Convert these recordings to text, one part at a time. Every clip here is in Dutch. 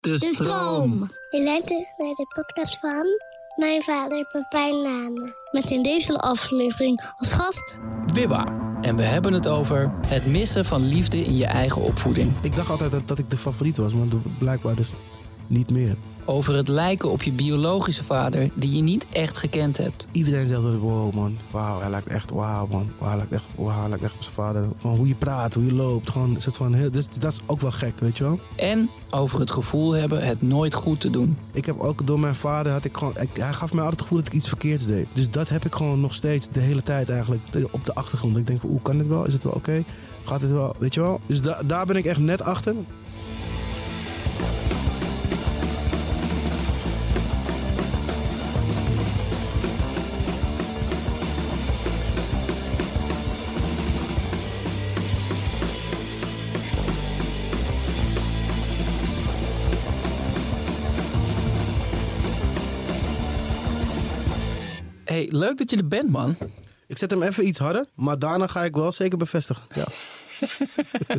De stroom. Je luistert naar de podcast van mijn vader Pepijn Name. Met in deze aflevering als gast... Wibba. En we hebben het over het missen van liefde in je eigen opvoeding. Ik dacht altijd dat, dat ik de favoriet was, maar blijkbaar dus niet meer. Over het lijken op je biologische vader die je niet echt gekend hebt. Iedereen zegt dat, wow man, wauw, hij lijkt echt, wauw man, hij lijkt echt, wauw, hij lijkt echt op zijn vader. Van hoe je praat, hoe je loopt, gewoon, een soort van, heel, dus, dat is ook wel gek, weet je wel. En over het gevoel hebben het nooit goed te doen. Ik heb ook door mijn vader, had ik gewoon, ik- hij gaf mij altijd het gevoel dat ik iets verkeerds deed. Dus dat heb ik gewoon nog steeds de hele tijd eigenlijk op de achtergrond. Ik denk van, hoe kan dit wel? Is het wel oké? Gaat het wel, weet je wel? Dus da- daar ben ik echt net achter. Hey, leuk dat je er bent, man. Ik zet hem even iets harder, maar daarna ga ik wel zeker bevestigen. Ja.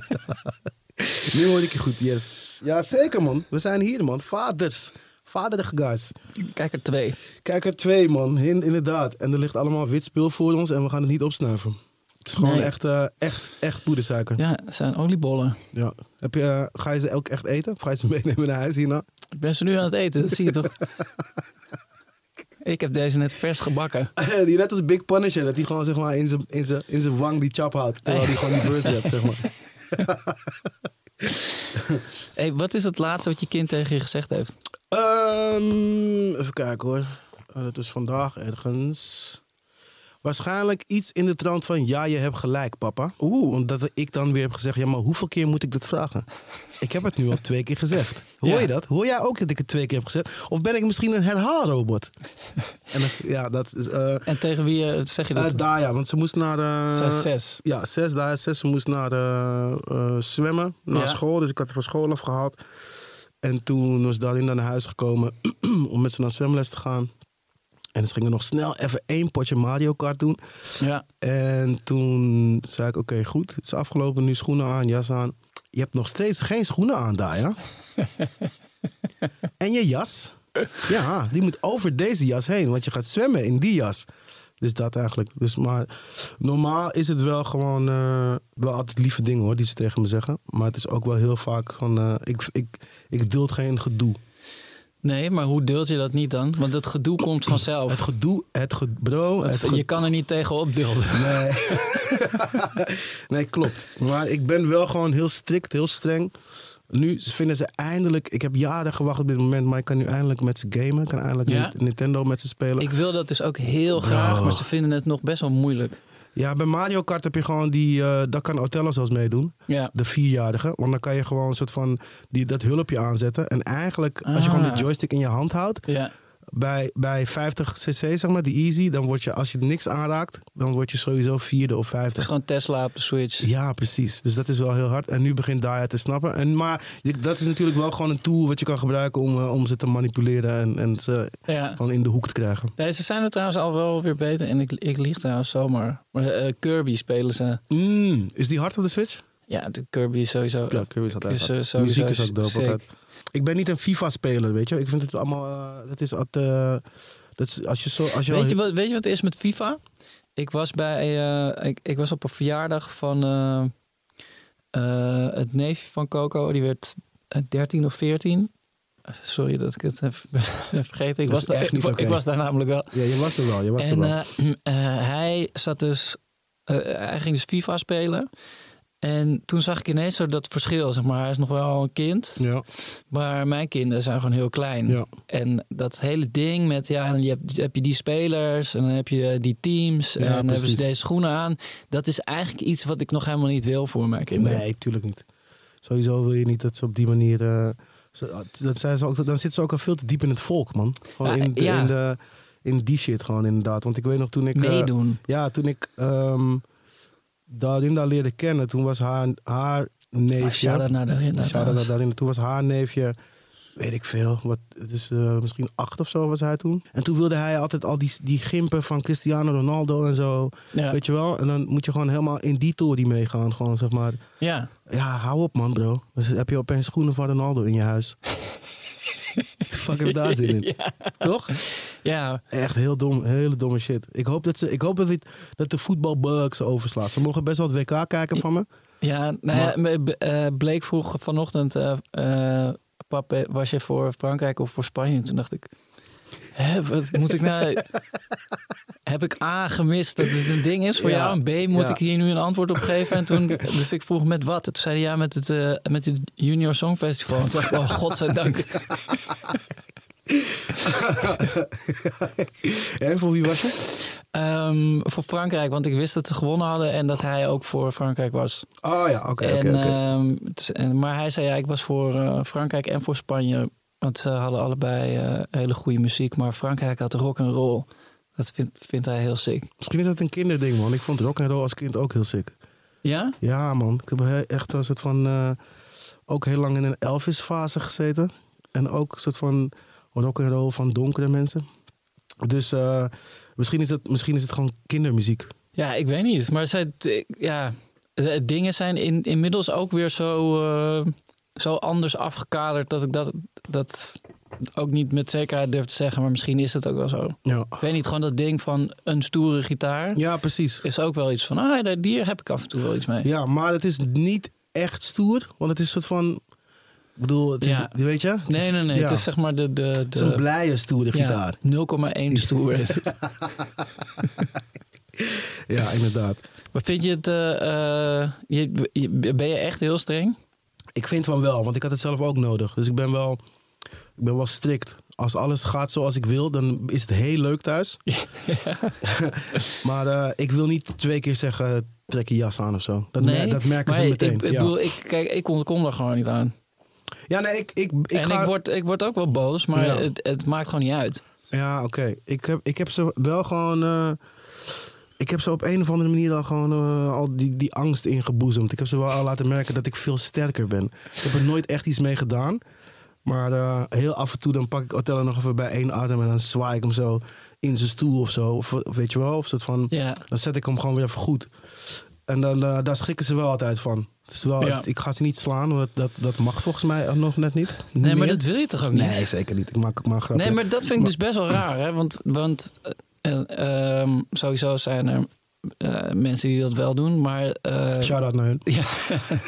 nu hoor ik je goed, yes. Ja, zeker man. We zijn hier man. Vaders. Vaderige guys. Kijk er twee. Kijk er twee man, In- inderdaad. En er ligt allemaal wit spul voor ons en we gaan het niet opsnuiven. Het is gewoon Nee. echt, eh, echt, echt poedersuiker. Ja. Ja, het zijn oliebollen. Heb je, eh, ga je ze ook echt eten? Of ga je ze meenemen naar huis hierna? Ik ben ze nu aan het eten, dat zie je toch? Ik heb deze net vers gebakken. die net als Big Punisher, dat hij gewoon zeg maar, in zijn in zijn- in zijn wang die chap houdt. Terwijl hij gewoon die verse hebt, zeg maar. hey, wat is het laatste wat je kind tegen je gezegd heeft? Ehm, even kijken hoor. Eh, dat is vandaag ergens. Waarschijnlijk iets in de trant van ja, je hebt gelijk, papa. Oeh. Omdat ik dan weer heb gezegd, ja, maar hoeveel keer moet ik dit vragen? Ik heb het nu al twee keer gezegd. Hoor Ja. je dat? Hoor jij ook dat ik het twee keer heb gezegd? Of ben ik misschien een herhaalrobot? en ja, dat is. eh En tegen wie eh, zeg je dat? eh, Daya, want ze moest naar. Zes, zes. Ja, zes, Daya zes. Ze moest naar zwemmen, naar Ja. school. Dus ik had haar van school afgehaald. En toen was Dalinda naar huis gekomen om met ze naar zwemles te gaan. En ze gingen nog snel even één potje Mario Kart doen. Ja. En toen zei ik, oké, goed. Het is afgelopen, nu schoenen aan, jas aan. Je hebt nog steeds geen schoenen aan, Daya. en je jas? Ja, die moet over deze jas heen, want je gaat zwemmen in die jas. Dus dat eigenlijk. Dus maar normaal is het wel gewoon eh, wel altijd lieve dingen hoor, die ze tegen me zeggen. Maar het is ook wel heel vaak van, eh, ik, ik, ik duld geen gedoe. Nee, maar hoe deelt je dat niet dan? Want het gedoe komt vanzelf. Het gedoe, het ge, bro, Het- het ge- je kan er niet tegen opdulden. Nee. nee, klopt. Maar ik ben wel gewoon heel strikt, heel streng. Nu vinden ze eindelijk... Ik heb jaren gewacht op dit moment, maar ik kan nu eindelijk met ze gamen. Ik kan eindelijk Ja? Nintendo met ze spelen. Ik wil dat dus ook heel graag, maar ze vinden het nog best wel moeilijk. Ja, bij Mario Kart heb je gewoon die... eh daar kan Otello zelfs meedoen. Ja. De vierjarige. Want dan kan je gewoon een soort van die, dat hulpje aanzetten. En eigenlijk, als je Ah. gewoon de joystick in je hand houdt... Ja. Bij, bij 50 cc, zeg maar, die easy... dan word je, als je niks aanraakt... dan word je sowieso vierde of Het vijfde. is gewoon Tesla op de Switch. Ja, precies. Dus dat is wel heel hard. En nu begint Daya te snappen. En, maar dat is natuurlijk wel gewoon een tool wat je kan gebruiken om, eh, om ze te manipuleren en, en ze Ja. gewoon in de hoek te krijgen. Nee, ze zijn er trouwens al wel weer beter. En ik, ik lieg trouwens zomaar. Maar eh, Kirby spelen ze. Mm, is die hard op de Switch? Ja, de Kirby is sowieso. Ja, Kirby is altijd is, eh, sowieso Muziek is ook dope. Ik ben niet een FIFA-speler, weet je. Ik vind het allemaal... eh, dat is altijd... eh, dat is, als je zo... Als je Weet al- je, wat, weet je wat het is met FIFA? Ik was, bij, ik, ik was op een verjaardag van het neefje van Coco. Die werd eh, 13 of 14. Eh, Sorry dat ik het heb vergeten. Ik was, daar, echt ik, oké. ik was daar namelijk wel. Ja, je was er wel. Je was er En wel. eh, eh, hij zat dus, hij ging dus FIFA spelen. En toen zag ik ineens zo dat verschil. Zeg maar, hij is nog wel een kind. ja, Maar mijn kinderen zijn gewoon heel klein. ja. En dat hele ding met, ja, dan je hebt, heb je die spelers en dan heb je die teams en dan hebben ze deze schoenen aan. Dat is eigenlijk iets wat ik nog helemaal niet wil voor mijn kinderen. Nee, tuurlijk niet. Sowieso wil je niet dat ze op die manier... eh, zo- dat zijn ze ook, dan zitten ze ook al veel te diep in het volk, man. Gewoon in, de, in, de, in die shit gewoon inderdaad. Want ik weet nog toen ik... eh, Meedoen. ja, toen ik ehm Darinda leerde kennen, toen was haar, haar neefje... shout-out naar Darinda Shout-out trouwens. naar Darinda. Toen was haar neefje weet ik veel, wat, dus uh, misschien acht of zo was hij toen. En toen wilde hij altijd al die, die gimpen van Cristiano Ronaldo en zo, Ja. weet je wel. En dan moet je gewoon helemaal in die tory meegaan, gewoon zeg maar. Ja. Ja, hou op man bro. Dan heb je opeens schoenen van Ronaldo in je huis. The fuck heb je daar zin in? Toch? Ja, Echt heel dom, hele domme shit. Ik hoop dat, ze, ik hoop dat, dit, dat de voetbalbug ze overslaat. Ze mogen best wel het WK kijken van me. ja, nou ja, eh, Bleek vroeg vanochtend, eh eh, pap, was je voor Frankrijk of voor Spanje? En toen dacht ik, hè, wat moet ik nou... Heb ik A gemist dat het een ding is voor Ja, jou? En B, moet ja. ik hier nu een antwoord op geven? En toen, dus ik vroeg met wat? Toen zei hij ja, met het, eh, met het Junior Songfestival. En toen dacht ik, oh, godzijdank. en voor wie was je? Ehm, voor Frankrijk, want ik wist dat ze gewonnen hadden en dat hij ook voor Frankrijk was. Oh ja, oké, ehm, maar hij zei ja, ik was voor eh, Frankrijk en voor Spanje. Want ze hadden allebei eh, hele goede muziek. Maar Frankrijk had rock and roll. Dat vindt, vindt hij heel sick. Misschien is dat een kinderding, man. Ik vond rock and roll als kind ook heel sick. Ja? Ja, man. Ik heb he- echt een soort van... eh, ook heel lang in een Elvis-fase gezeten. En ook een soort van rock and roll van donkere mensen. Dus eh, misschien, is het, misschien is het gewoon kindermuziek. Ja, ik weet niet. Maar zij, ja, dingen zijn in, inmiddels ook weer zo, zo anders afgekaderd dat ik dat, dat ook niet met zekerheid durf te zeggen. Maar misschien is het ook wel zo. Ja, Ik weet niet, gewoon dat ding van een stoere gitaar ja precies. is ook wel iets van, ah, hier heb ik af en toe wel iets mee. Ja, maar het is niet echt stoer. Want het is een soort van... Ik bedoel, het is, Ja. weet je? Het is- Nee, nee, nee. ja. Het is zeg maar de... de, Het is een de blije, stoere gitaar. ja, 0,1 stoer is het. Ja, inderdaad. Maar vind je het... eh, eh, je, je- ben je echt heel streng? Ik vind van wel, want ik had het zelf ook nodig. Dus ik ben wel, ik ben wel strikt. Als alles gaat zoals ik wil, dan is het heel leuk thuis. maar eh, ik wil niet twee keer zeggen, trek je jas aan of zo. Dat, mer- dat merken ze meteen. Ik, ik, ja. bedoel, ik, kijk, ik ontkom er gewoon niet aan. ja, nee, ik, ik, ik en ga... ik, word, ik word ook wel boos, maar Ja. het, het maakt gewoon niet uit. Ja, oké. Ik, heb, ik heb ze wel gewoon... eh, ik heb ze op een of andere manier al gewoon eh, al die, die angst ingeboezemd. Ik heb ze wel al laten merken dat ik veel sterker ben. Ik heb er nooit echt iets mee gedaan. Maar eh, heel af en toe dan pak ik Othello nog even bij één adem... en dan zwaai ik hem zo in zijn stoel of zo. Of, weet je wel, of soort van... Dan zet ik hem gewoon weer even goed. En dan, eh, daar schrikken ze wel altijd van. Dus wel, Ja. ik ga ze niet slaan, want dat, dat mag volgens mij nog net niet. Nee, maar dat wil je toch ook niet? Nee, zeker niet. Ik maak een grapje. Nee, maar dat vind ik dus best wel raar. Hè? Want, want eh, ehm, sowieso zijn er eh, mensen die dat wel doen. Maar eh, Shout-out naar hun. ja,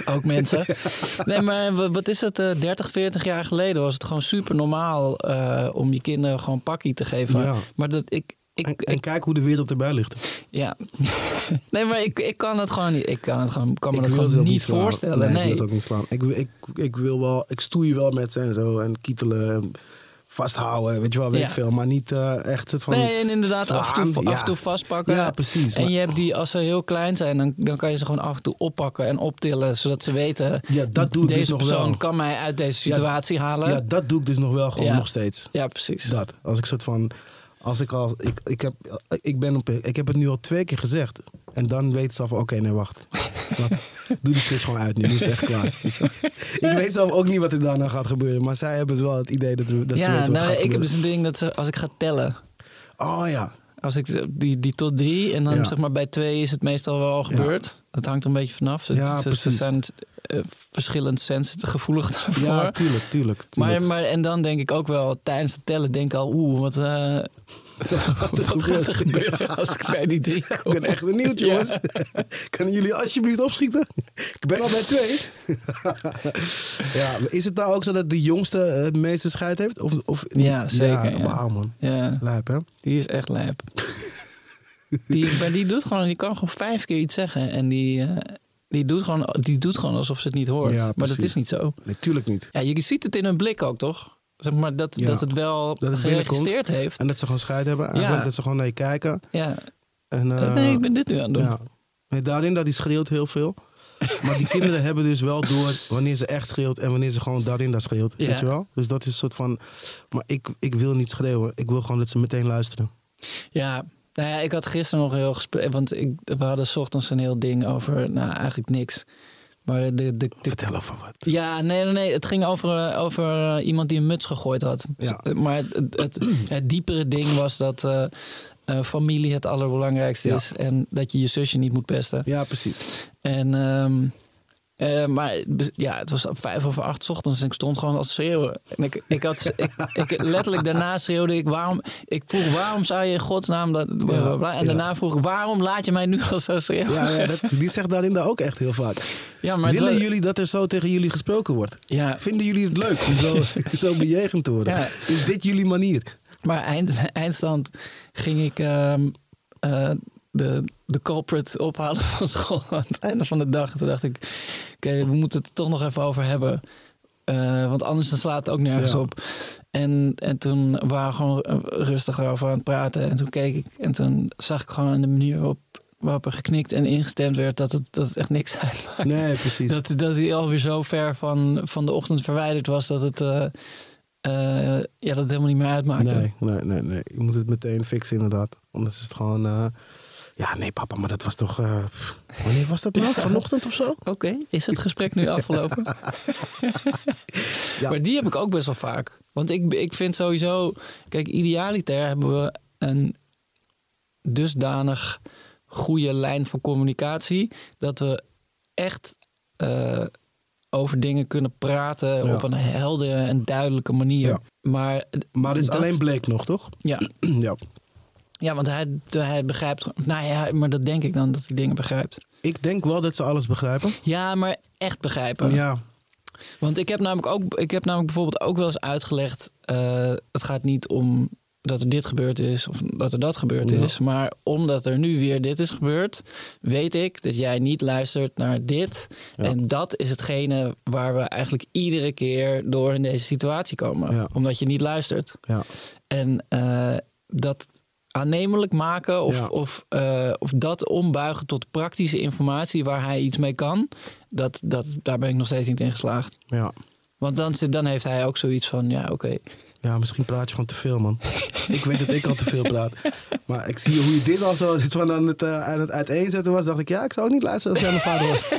ook mensen. Nee, maar wa- wat is het? eh 30, 40 jaar geleden was het gewoon super normaal eh, om je kinderen gewoon pakkie te geven. Ja. Maar dat ik. Ik, En, en ik- kijk hoe de wereld erbij ligt. ja. nee, maar ik, ik kan het gewoon niet. Ik kan, het gewoon, kan me dat gewoon niet voorstellen. Nee, Nee, ik wil ze ook niet slaan. Ik, ik, ik wil wel, ik stoei wel met ze en zo. En kietelen en vasthouden, weet je wel, weet Ja. ik veel. Maar niet eh, echt het van Nee, en inderdaad af en, toe, af en toe vastpakken. Ja, precies. En Maar- je hebt die, als ze heel klein zijn, dan, dan kan je ze gewoon af en toe oppakken en optillen. Zodat ze weten, Ja, dat doe ik deze dus nog persoon wel. kan mij uit deze situatie halen. Ja, dat doe ik dus nog wel gewoon nog steeds. Ja, precies. Dat. Als ik soort van... Als ik al... Ik, ik, heb, ik, ben op, ik heb het nu al twee keer gezegd. En dan weten ze al van... Oké, nee, wacht. Doe die switch gewoon uit nu. Nu is het echt klaar. Weet ik weet zelf ook niet wat er daarna gaat gebeuren. Maar zij hebben wel het idee dat, we, dat ze weten wat nou, gaat ik heb dus een ding dat ze, als ik ga tellen, Oh ja. als ik die, die tot drie en dan Ja. zeg maar bij twee is het meestal wel al gebeurd. Dat hangt er een beetje vanaf. Ze, Ja, ze- ze, zijn eh, verschillend sensitive, gevoelig daarvoor. Ja, tuurlijk, tuurlijk. tuurlijk. maar, maar, en dan denk ik ook wel tijdens het tellen, denk ik al, oeh, wat, eh, wat gaat er gebeuren als ik bij die drie Ik ben echt benieuwd, Ja. jongens. Kunnen jullie alsjeblieft opschieten? Ik ben al bij twee. ja, is het nou ook zo dat de jongste het meeste scheid heeft? Of, of, Ja, zeker, ja. Wauw, man. Ja, Lijp, hè? die is echt lijp. die, maar die doet gewoon, die kan gewoon vijf keer iets zeggen en die, eh, die, doet gewoon, die doet gewoon alsof ze het niet hoort. Ja, maar dat is niet zo. Natuurlijk niet. Ja, je ziet het in hun blik ook, toch? Zeg maar dat, Ja. dat het wel Dat het geregistreerd heeft. En dat ze gewoon scheid hebben. Ja. dat ze gewoon naar je kijken. Ja. En, eh, nee, ik ben dit nu aan het doen. ja. Nee, daarin dat die schreeuwt heel veel. Maar die kinderen hebben dus wel door wanneer ze echt schreeuwt en wanneer ze gewoon daarin daar schreeuwt. Ja. Weet je wel? Dus dat is een soort van. Maar ik, ik wil niet schreeuwen. Ik wil gewoon dat ze meteen luisteren. Ja, nou ja, ik had gisteren nog een heel gesprek, want ik, we hadden ochtends een heel ding over, nou eigenlijk niks. Maar de, de, de, Vertel over wat. ja, nee, nee, nee. Het ging over, eh, over eh, iemand die een muts gegooid had. Ja. Eh, Maar het, het, diepere ding was dat familie het allerbelangrijkste Ja. is. En dat je je zusje niet moet pesten. Ja, precies. En, ehm, eh, maar ja, het was vijf over acht ochtends en ik stond gewoon als schreeuwen. En ik, ik had, ik, ik, letterlijk daarna schreeuwde ik, waarom, ik vroeg waarom zou je in godsnaam dat. En ja. daarna vroeg ik, waarom laat je mij nu al zo schreeuwen? Ja, ja dat, die zegt Darinda ook echt heel vaak. Ja, maar Willen jullie dat er zo tegen jullie gesproken wordt? ja, Vinden jullie het leuk om zo, zo bejegend te worden? Is dit jullie manier? Maar eind, eindstand ging ik ehm, eh, de, de culprit ophalen van school aan het einde van de dag. En toen dacht ik, oké, we moeten het er toch nog even over hebben. Eh, want anders dan slaat het ook nergens Ja. op. En, en toen waren we gewoon eh, rustig erover aan het praten. En toen keek ik en toen zag ik gewoon in de manier waarop, waarop er geknikt en ingestemd werd... dat het, dat het echt niks uitmaakt. Nee, precies. Dat, dat hij alweer zo ver van, van de ochtend verwijderd was dat het, eh, ja, dat het helemaal niet meer uitmaakte. Nee, nee, nee, nee. Je moet het meteen fixen inderdaad. Anders is het gewoon... Ja, nee papa, maar dat was toch... pff, wanneer was dat nou? Vanochtend of zo? Oké, is het gesprek nu afgelopen? Ja. Maar die heb ik ook best wel vaak. Want ik, ik vind sowieso... Kijk, idealiter hebben we een dusdanig goede lijn van communicatie... dat we echt eh, over dingen kunnen praten Ja. op een heldere en duidelijke manier. Ja. Maar, Maar het is dat- alleen bleek nog, toch? Ja, ja. Ja want hij, hij begrijpt... Nou ja, maar dat denk ik dan, dat hij dingen begrijpt. Ik denk wel dat ze alles begrijpen. Ja, maar echt begrijpen. Ja, Want ik heb namelijk ook, ik heb namelijk bijvoorbeeld ook wel eens uitgelegd: eh, het gaat niet om dat er dit gebeurd is of dat er dat gebeurd Ja. is, maar omdat er nu weer dit is gebeurd, weet ik dat jij niet luistert naar dit. Ja. En dat is hetgene waar we eigenlijk iedere keer door in deze situatie komen, Ja. omdat je niet luistert. ja. En eh, dat aannemelijk maken of, Ja. of, eh, of dat ombuigen tot praktische informatie waar hij iets mee kan, dat, dat, daar ben ik nog steeds niet in geslaagd. ja. Want dan, dan heeft hij ook zoiets van, ja, oké. Ja, misschien praat je gewoon te veel, man. ik weet dat ik al te veel praat. Maar ik zie hoe je dit al zo zit van aan het, eh, aan het uiteenzetten was. Dacht ik, ja, ik zou ook niet luisteren als jij mijn vader was.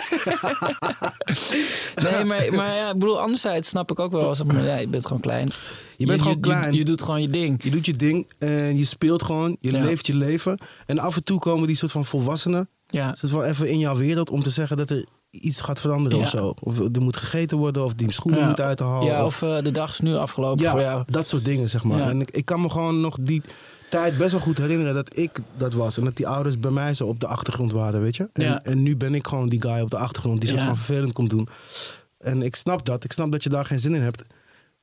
Nee, maar, maar ja, ik bedoel, anderzijds snap ik ook wel. Als, maar ja, je bent gewoon klein. Je bent gewoon klein. Je, je doet gewoon je ding. Je doet je ding en je speelt gewoon. Je Ja. leeft je leven. En af en toe komen die soort van volwassenen. Ja, Soort van even in jouw wereld om te zeggen dat er iets gaat veranderen Ja. of zo. Of er moet gegeten worden of die schoenen Ja. moet uit te halen. ja of, of eh, de dag is nu afgelopen voor ja, jou. dat soort dingen, zeg maar. En ik, ik kan me gewoon nog die tijd best wel goed herinneren dat ik dat was. En dat die ouders bij mij zo op de achtergrond waren, weet je. En, en nu ben ik gewoon die guy op de achtergrond die soort Ja. van vervelend komt doen. En ik snap dat. Ik snap dat je daar geen zin in hebt.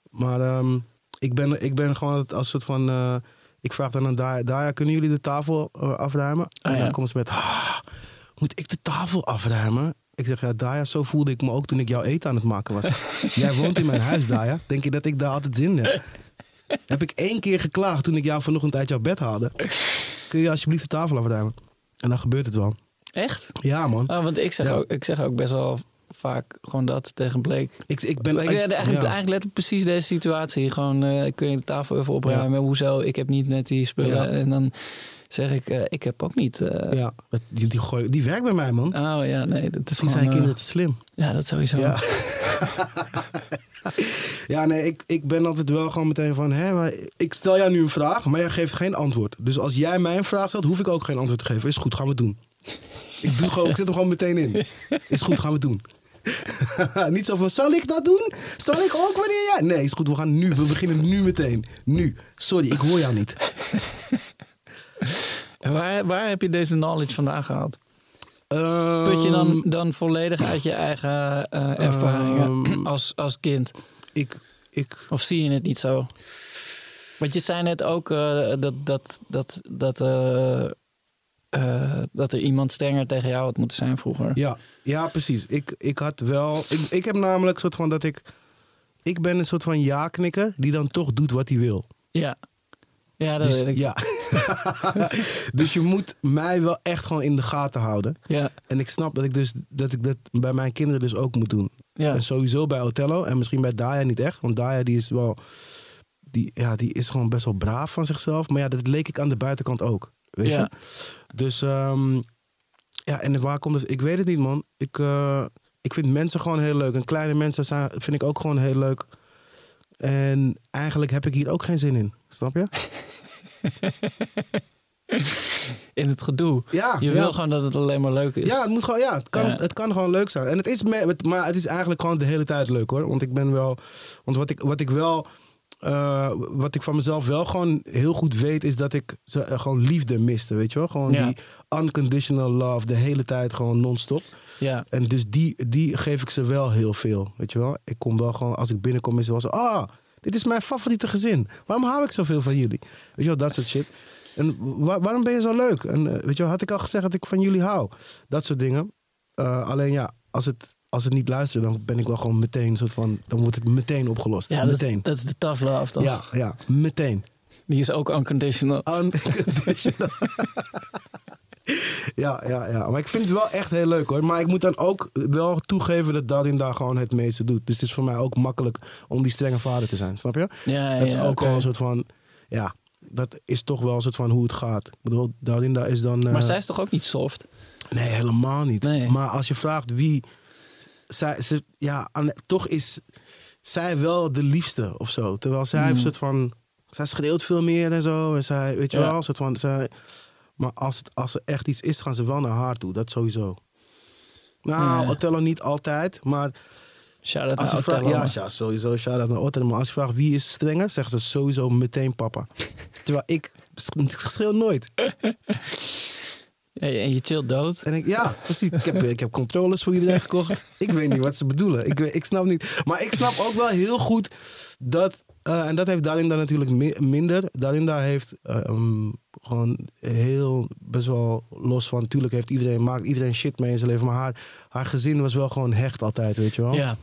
Maar ehm, ik, ben, ik ben gewoon als soort van... eh, ik vraag dan aan Daya, Daya, kunnen jullie de tafel eh, afruimen? en Ah, ja. dan komt ze met, "Ah, moet ik de tafel afruimen? Ik zeg, ja, Daya, zo voelde ik me ook toen ik jouw eten aan het maken was. Jij woont in mijn huis, Daya. Denk je dat ik daar altijd zin in heb? Heb ik één keer geklaagd toen ik jou vanochtend uit jouw bed haalde. Kun je alsjeblieft de tafel afruimen? En dan gebeurt het wel. Echt? Ja, man. Oh, want ik zeg, Ja. ook, ik zeg ook best wel vaak gewoon dat tegen Bleek. Ik, ik ben... Ik, eigenlijk, ja. eigenlijk letterlijk precies deze situatie. Gewoon, eh, kun je de tafel even opruimen? Hoezo? Ik heb niet met die spullen. En dan zeg ik, eh, ik heb ook niet. eh, Ja, die, die, gooi, die werkt bij mij, man. Oh ja, nee, dat is zijn eh, kinderen te slim. ja, dat sowieso. Ja. ja, nee, ik, ik ben altijd wel gewoon meteen van... Hè, maar ik stel jou nu een vraag, maar jij geeft geen antwoord. Dus als jij mij een vraag stelt, hoef ik ook geen antwoord te geven. Is goed, gaan we het doen. Ik, doe gewoon, ik zet hem gewoon meteen in. Is goed, gaan we het doen. Niet zo van, zal ik dat doen? Zal ik ook wanneer jij... Nee, is goed, we gaan nu. We beginnen nu meteen. Nu. Sorry, ik hoor jou niet. Waar, waar heb je deze knowledge vandaan gehaald? Put je Ehm, dan, dan volledig uit je eigen eh, ervaringen Ehm. als, als kind? Ik, ik, Of zie je het niet zo? Want je zei net ook eh, dat, dat, dat, dat, eh, dat er iemand strenger tegen jou had moeten zijn vroeger. Ja, ja precies. Ik, ik had wel. Ik, ik heb namelijk een soort van dat ik. Ik ben een soort van ja-knikker die dan toch doet wat hij wil. Ja, ja dat Dus, weet ik. ja. dus je moet mij wel echt gewoon in de gaten houden. Ja, En ik snap dat ik, dus, dat ik dat bij mijn kinderen dus ook moet doen. ja. En sowieso bij Othello. En misschien bij Daya niet echt. Want Daya die is wel... Die, ja, die is gewoon best wel braaf van zichzelf. Maar ja, dat leek ik aan de buitenkant ook. Weet Ja. je? Dus... ehm, ja, en waar komt het? Ik weet het niet, man. Ik, eh, ik vind mensen gewoon heel leuk. En kleine mensen zijn, vind ik ook gewoon heel leuk. En eigenlijk heb ik hier ook geen zin in. Snap je? In het gedoe. Ja, Je ja. wil gewoon dat het alleen maar leuk is. Ja, het, moet gewoon, ja, het, kan, Ja. het kan gewoon leuk zijn. En het is maar het is eigenlijk gewoon de hele tijd leuk hoor. Want ik ben wel. Want wat ik, wat ik wel. Eh, wat ik van mezelf wel gewoon heel goed weet, is dat ik zo- eh, gewoon liefde miste. Weet je wel? Gewoon Ja. die unconditional love, de hele tijd gewoon non-stop. Ja. En dus die, die geef ik ze wel heel veel. Weet je wel? Ik kom wel gewoon, als ik binnenkom, is het wel zo. Ah, dit is mijn favoriete gezin. Waarom hou ik zoveel van jullie? Weet je wel, dat soort shit. En wa- waarom ben je zo leuk? En eh, weet je wel, had ik al gezegd dat ik van jullie hou? Dat soort dingen. Alleen ja, als het, als het niet luistert, dan ben ik wel gewoon meteen soort van. Dan wordt het meteen opgelost. Ja, dat is, meteen. dat is de tough love, toch? ja, ja, meteen. Die is ook unconditional. Unconditional. ja, ja, ja. Maar ik vind het wel echt heel leuk hoor. Maar ik moet dan ook wel toegeven dat Darin daar gewoon het meeste doet. Dus het is voor mij ook makkelijk om die strenge vader te zijn. Snap je? Ja, dat is ja, ook wel een soort van. Ja, dat is toch wel een soort van hoe het gaat. Ik bedoel, Darinda is dan. eh, Maar zij is toch ook niet soft? Nee, helemaal niet. Nee. Maar als je vraagt wie. Zij, ze, ja, aan- toch is zij wel de liefste of zo. Terwijl zij heeft een soort van. Zij schreeuwt veel meer en zo. En zij, weet je Ja. wel, een soort van. Zij, maar als, het, als er echt iets is, gaan ze wel naar haar toe. Dat sowieso. Nou, Ja. Othello niet altijd. Maar Shout-out als naar vraagt. Ja, ja, sowieso. Shout-out naar Othello. Maar als je vraagt wie is strenger, zeggen ze sowieso meteen papa. Terwijl ik, ik schreeuw nooit. En je chillt dood. En ik, ja, precies. Ik heb, ik heb controllers voor iedereen gekocht. Ik weet niet wat ze bedoelen. Ik, ik snap niet. Maar ik snap ook wel heel goed dat. eh, en dat heeft Dalinda natuurlijk mi- minder. Dalinda heeft eh, um, gewoon heel best wel los van. Tuurlijk heeft iedereen, maakt iedereen shit mee in zijn leven. Maar haar, haar gezin was wel gewoon hecht altijd, weet je wel. Ja.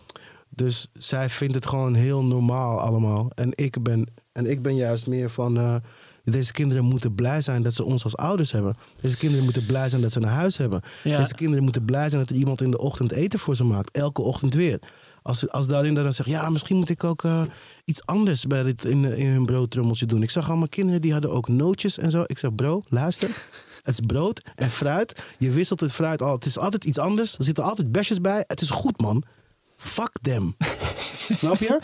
Dus zij vindt het gewoon heel normaal allemaal. En ik ben, en ik ben juist meer van... eh, deze kinderen moeten blij zijn dat ze ons als ouders hebben. Deze kinderen moeten blij zijn dat ze een huis hebben. Ja. Deze kinderen moeten blij zijn dat er iemand in de ochtend eten voor ze maakt. Elke ochtend weer. Als, als daarin dan zegt, ja, misschien moet ik ook eh, iets anders bij dit in, in hun broodtrommeltje doen. Ik zag allemaal kinderen die hadden ook nootjes en zo. Ik zeg, bro, luister. Het is brood en fruit. Je wisselt het fruit al. Het is altijd iets anders. Er zitten altijd besjes bij. Het is goed, man. Fuck them. snap je?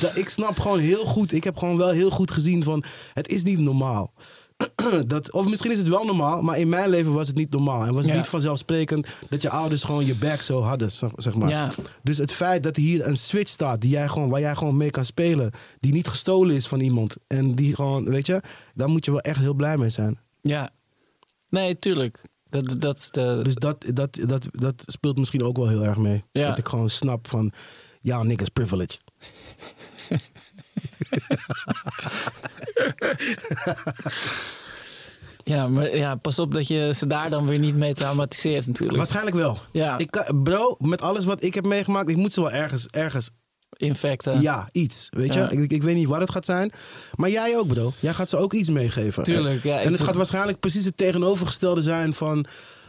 Dat- ik snap gewoon heel goed. Ik heb gewoon wel heel goed gezien van... Het is niet normaal. dat, of misschien is het wel normaal, maar in mijn leven was het niet normaal. En was het Ja. niet vanzelfsprekend dat je ouders gewoon je back zo hadden, zeg, zeg maar. Ja. Dus het feit dat hier een switch staat die jij gewoon, waar jij gewoon mee kan spelen, die niet gestolen is van iemand. En die gewoon, weet je, daar moet je wel echt heel blij mee zijn. Ja. Nee, tuurlijk. Dat, dat de... Dus dat, dat, dat, dat speelt misschien ook wel heel erg mee. Ja. Dat ik gewoon snap van, ja, niggas privileged. Ja, maar ja, pas op dat je ze daar dan weer niet mee traumatiseert natuurlijk. Waarschijnlijk wel. Ja, Ik kan, bro, met alles wat ik heb meegemaakt, ik moet ze wel ergens, ergens infecten. Ja, iets. Weet Ja. je? Ik, ik weet niet wat het gaat zijn. Maar jij ook, bro. Jij gaat ze ook iets meegeven. Tuurlijk, ja, En, het vind- gaat waarschijnlijk precies het tegenovergestelde zijn van,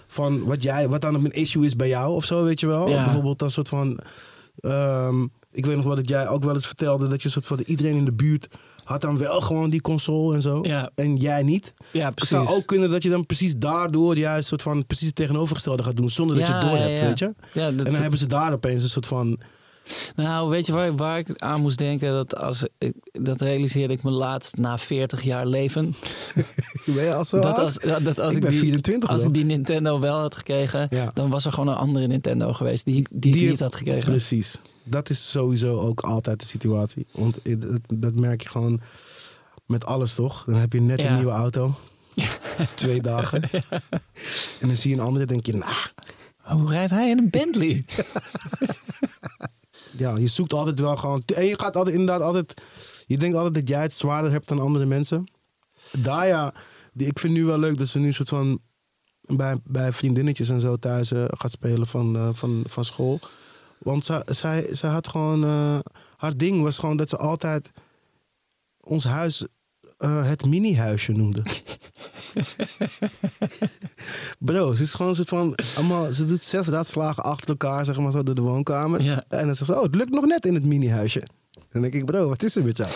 van wat, jij, wat dan een issue is bij jou of zo, weet je wel? Ja. Bijvoorbeeld een soort van. ehm, ik weet nog wel dat jij ook wel eens vertelde dat je soort van iedereen in de buurt had dan wel gewoon die console en zo. Ja. En jij niet. Ja, Het precies. zou ook kunnen dat je dan precies daardoor juist soort van precies het tegenovergestelde gaat doen zonder dat je het door hebt, weet je? Dat- en dan dat- hebben ze daar opeens een soort van. Nou, weet je waar, waar ik aan moest denken? Dat, als, dat realiseerde ik me laatst na 40 jaar leven. Ben je al zo dat als, dat dat als Ik ik, ben die, 24 Als ik die Nintendo wel had gekregen, Ja. dan was er gewoon een andere Nintendo geweest die, die, Die- had gekregen. Precies. Dat is sowieso ook altijd de situatie. Want dat merk je gewoon met alles, toch? Dan heb je net Ja. een nieuwe auto. Twee dagen. En dan zie je een andere denk je, nah. Hoe rijdt hij in een Bentley? Ja, je zoekt altijd wel gewoon... En je gaat altijd inderdaad altijd... Je denkt altijd dat jij het zwaarder hebt dan andere mensen. Daya, die, ik vind nu wel leuk dat ze nu een soort van... Bij, bij vriendinnetjes en zo thuis eh, gaat spelen van, eh, van, van school. Want zij, zij, zij had gewoon... eh, haar ding was gewoon dat ze altijd ons huis eh, het mini-huisje noemde. Bro, ze is gewoon een soort van... Allemaal, ze doet zes raadslagen achter elkaar, zeg maar zo, door de woonkamer. Ja. En dan zegt ze, oh, het lukt nog net in het mini-huisje. Dan denk ik, bro, wat is er met jou?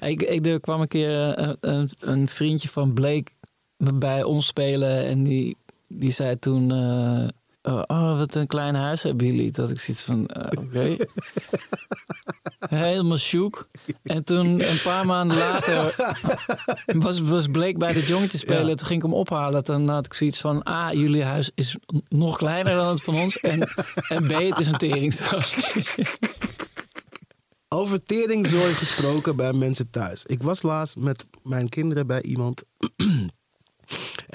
ik, ik, er kwam een keer eh, een, een vriendje van Blake bij ons spelen en die, die zei toen... eh, oh, oh, wat een klein huis hebben jullie. Dat ik zoiets van, eh, oké. Helemaal shook. En toen een paar maanden later was, was Blake bij de jongetje spelen. Ja. Toen ging ik hem ophalen. Toen had ik zoiets van, A, jullie huis is nog kleiner dan het van ons. En, en B, het is een teringzak. Over teringzorg gesproken bij mensen thuis. Ik was laatst met mijn kinderen bij iemand.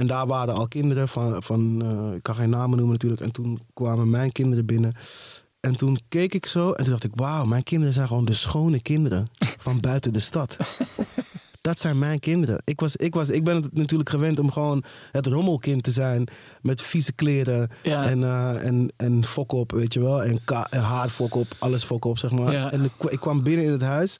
En daar waren al kinderen van, van eh, ik kan geen namen noemen natuurlijk. En toen kwamen mijn kinderen binnen. En toen keek ik zo en toen dacht ik, wauw, mijn kinderen zijn gewoon de schone kinderen van buiten de stad. Dat zijn mijn kinderen. Ik, was, ik, was, ik ben het natuurlijk gewend om gewoon het rommelkind te zijn. Met vieze kleren Ja. en, eh, en, en fok op, weet je wel. En, en haar fok op, alles fok op, zeg maar. Ja. En ik, ik kwam binnen in het huis.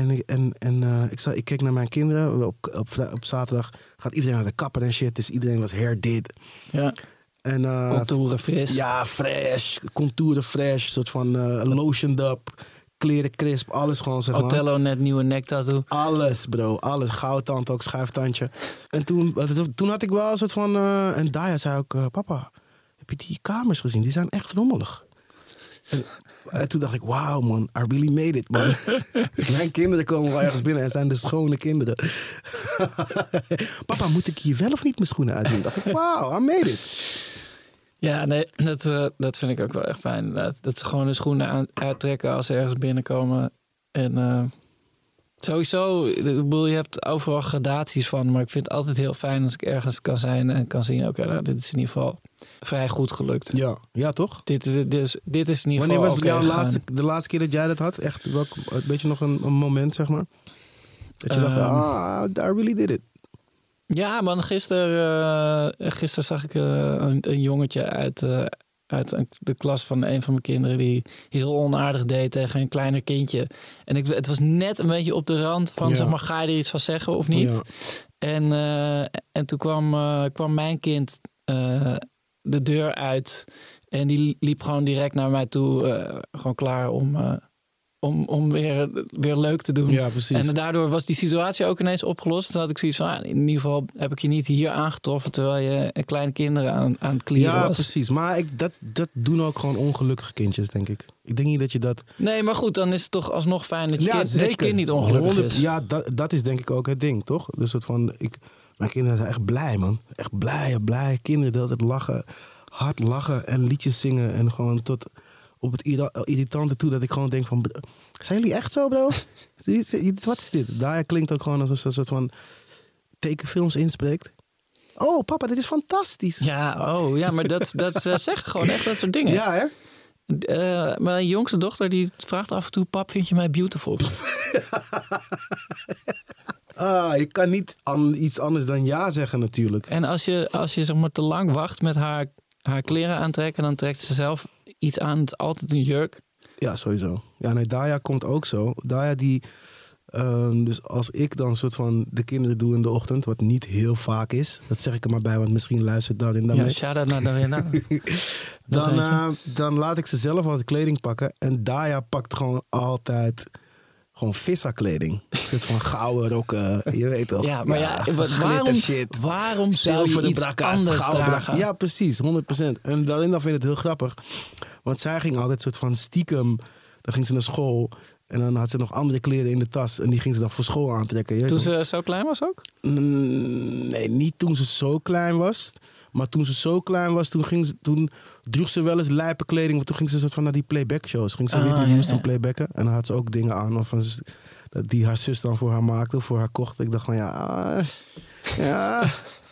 En, ik- en, en eh, ik, zag, ik keek naar mijn kinderen. Op, op, op zaterdag gaat iedereen naar de kapper en shit. Dus iedereen was hair did. Ja, En, eh, contouren fris. ja, fresh. Contouren fresh. soort van eh lotioned up. Kleren crisp. Alles gewoon, zeg maar. Otello net nieuwe nektattoo. Alles, bro. Alles. Goudtand ook, schuiftandje. En toen, toen had ik wel een soort van... en Daya zei ook... papa, heb je die kamers gezien? Die zijn echt rommelig. En, en toen dacht ik... Wauw, man. I really made it, man. Mijn kinderen komen wel ergens binnen en zijn de schone kinderen. papa, moet ik hier wel of niet mijn schoenen uitdoen? dacht ik, wauw, I made it. Ja, nee, dat, eh, dat vind ik ook wel echt fijn. inderdaad. Dat ze gewoon de schoenen aan, uittrekken als ze ergens binnenkomen. En eh, sowieso, ik bedoel, je hebt overal gradaties van. Maar ik vind het altijd heel fijn als ik ergens kan zijn en kan zien... oké, nou, dit is in ieder geval vrij goed gelukt. Ja, ja toch? Dit, is, dit, is, dit is in ieder Wanneer geval was oké jouw laatste, de laatste keer dat jij dat had? Echt, welk, een beetje nog een, een moment, zeg maar? Dat je dacht, Ehm. ah, I really did it. Ja, man, gisteren, eh, gisteren zag ik eh, een, een jongetje uit, eh, uit de klas van een van mijn kinderen die heel onaardig deed tegen een kleiner kindje. En ik, het was net een beetje op de rand van, Ja. zeg maar, ga je er iets van zeggen of niet? Ja. En, eh, en toen kwam, eh, kwam mijn kind eh, de deur uit en die liep gewoon direct naar mij toe, gewoon klaar om, om, om weer, weer leuk te doen. Ja, precies. En daardoor was die situatie ook ineens opgelost. Toen had ik zoiets van, ah, in ieder geval heb ik je niet hier aangetroffen... terwijl je kleine kinderen aan, aan het clearen ja, was. precies. Maar ik, dat, dat doen ook gewoon ongelukkige kindjes, denk ik. Ik denk niet dat je dat... Nee, maar goed, dan is het toch alsnog fijn dat je, kind, dat je kind niet 100 ongelukkig is. Ja, dat, dat is denk ik ook het ding, toch? Dus soort van, ik, mijn kinderen zijn echt blij, man. Echt blij, blij. Kinderen die altijd lachen, hard lachen en liedjes zingen. En gewoon tot op het irra- irritante toe dat ik gewoon denk van... Zijn jullie echt zo, bro? Wat is dit? Daar klinkt ook gewoon als een soort van tekenfilms inspreekt. Oh, papa, dit is fantastisch. Ja, oh, ja, maar dat, dat ze zeggen gewoon echt dat soort dingen. Ja, hè? Eh, mijn jongste dochter die vraagt af en toe... pap, vind je mij beautiful? Ah, je kan niet an- iets anders dan ja zeggen natuurlijk. en als je, als je zeg maar te lang wacht met haar, haar kleren aantrekken... dan trekt ze zelf iets aan. Het is altijd een jurk. Ja, sowieso. Ja, nee, Daya komt ook zo. Daya die... ehm, dus als ik dan soort van de kinderen doe in de ochtend, wat niet heel vaak is, dat zeg ik er maar bij, want misschien luistert daarin dan Ja, mee. shout-out naar. Dan, eh, dan laat ik ze zelf altijd kleding pakken. En Daya pakt gewoon altijd gewoon vissa-kleding. Soort van gouden rokken, je weet toch? Ja, maar ja, glitter waarom, shit. waarom zou je iets brakka's, anders dragen? Ja, precies, 100%. En daarin dan vind ik het heel grappig. Want zij ging altijd soort van stiekem. Dan ging ze naar school. En dan had ze nog andere kleren in de tas. En die ging ze dan voor school aantrekken. je Toen ze zo klein was ook? Mm, Nee, niet toen ze zo klein was. Maar toen ze zo klein was, toen, ging ze, toen droeg ze wel eens lijpe kleding. Want toen ging ze soort van naar die playback shows. Ging ze Ah, Whitney ja, Houston ja. playbacken. En dan had ze ook dingen aan dat die haar zus dan voor haar maakte. Of voor haar kocht. Ik dacht van ja, ja,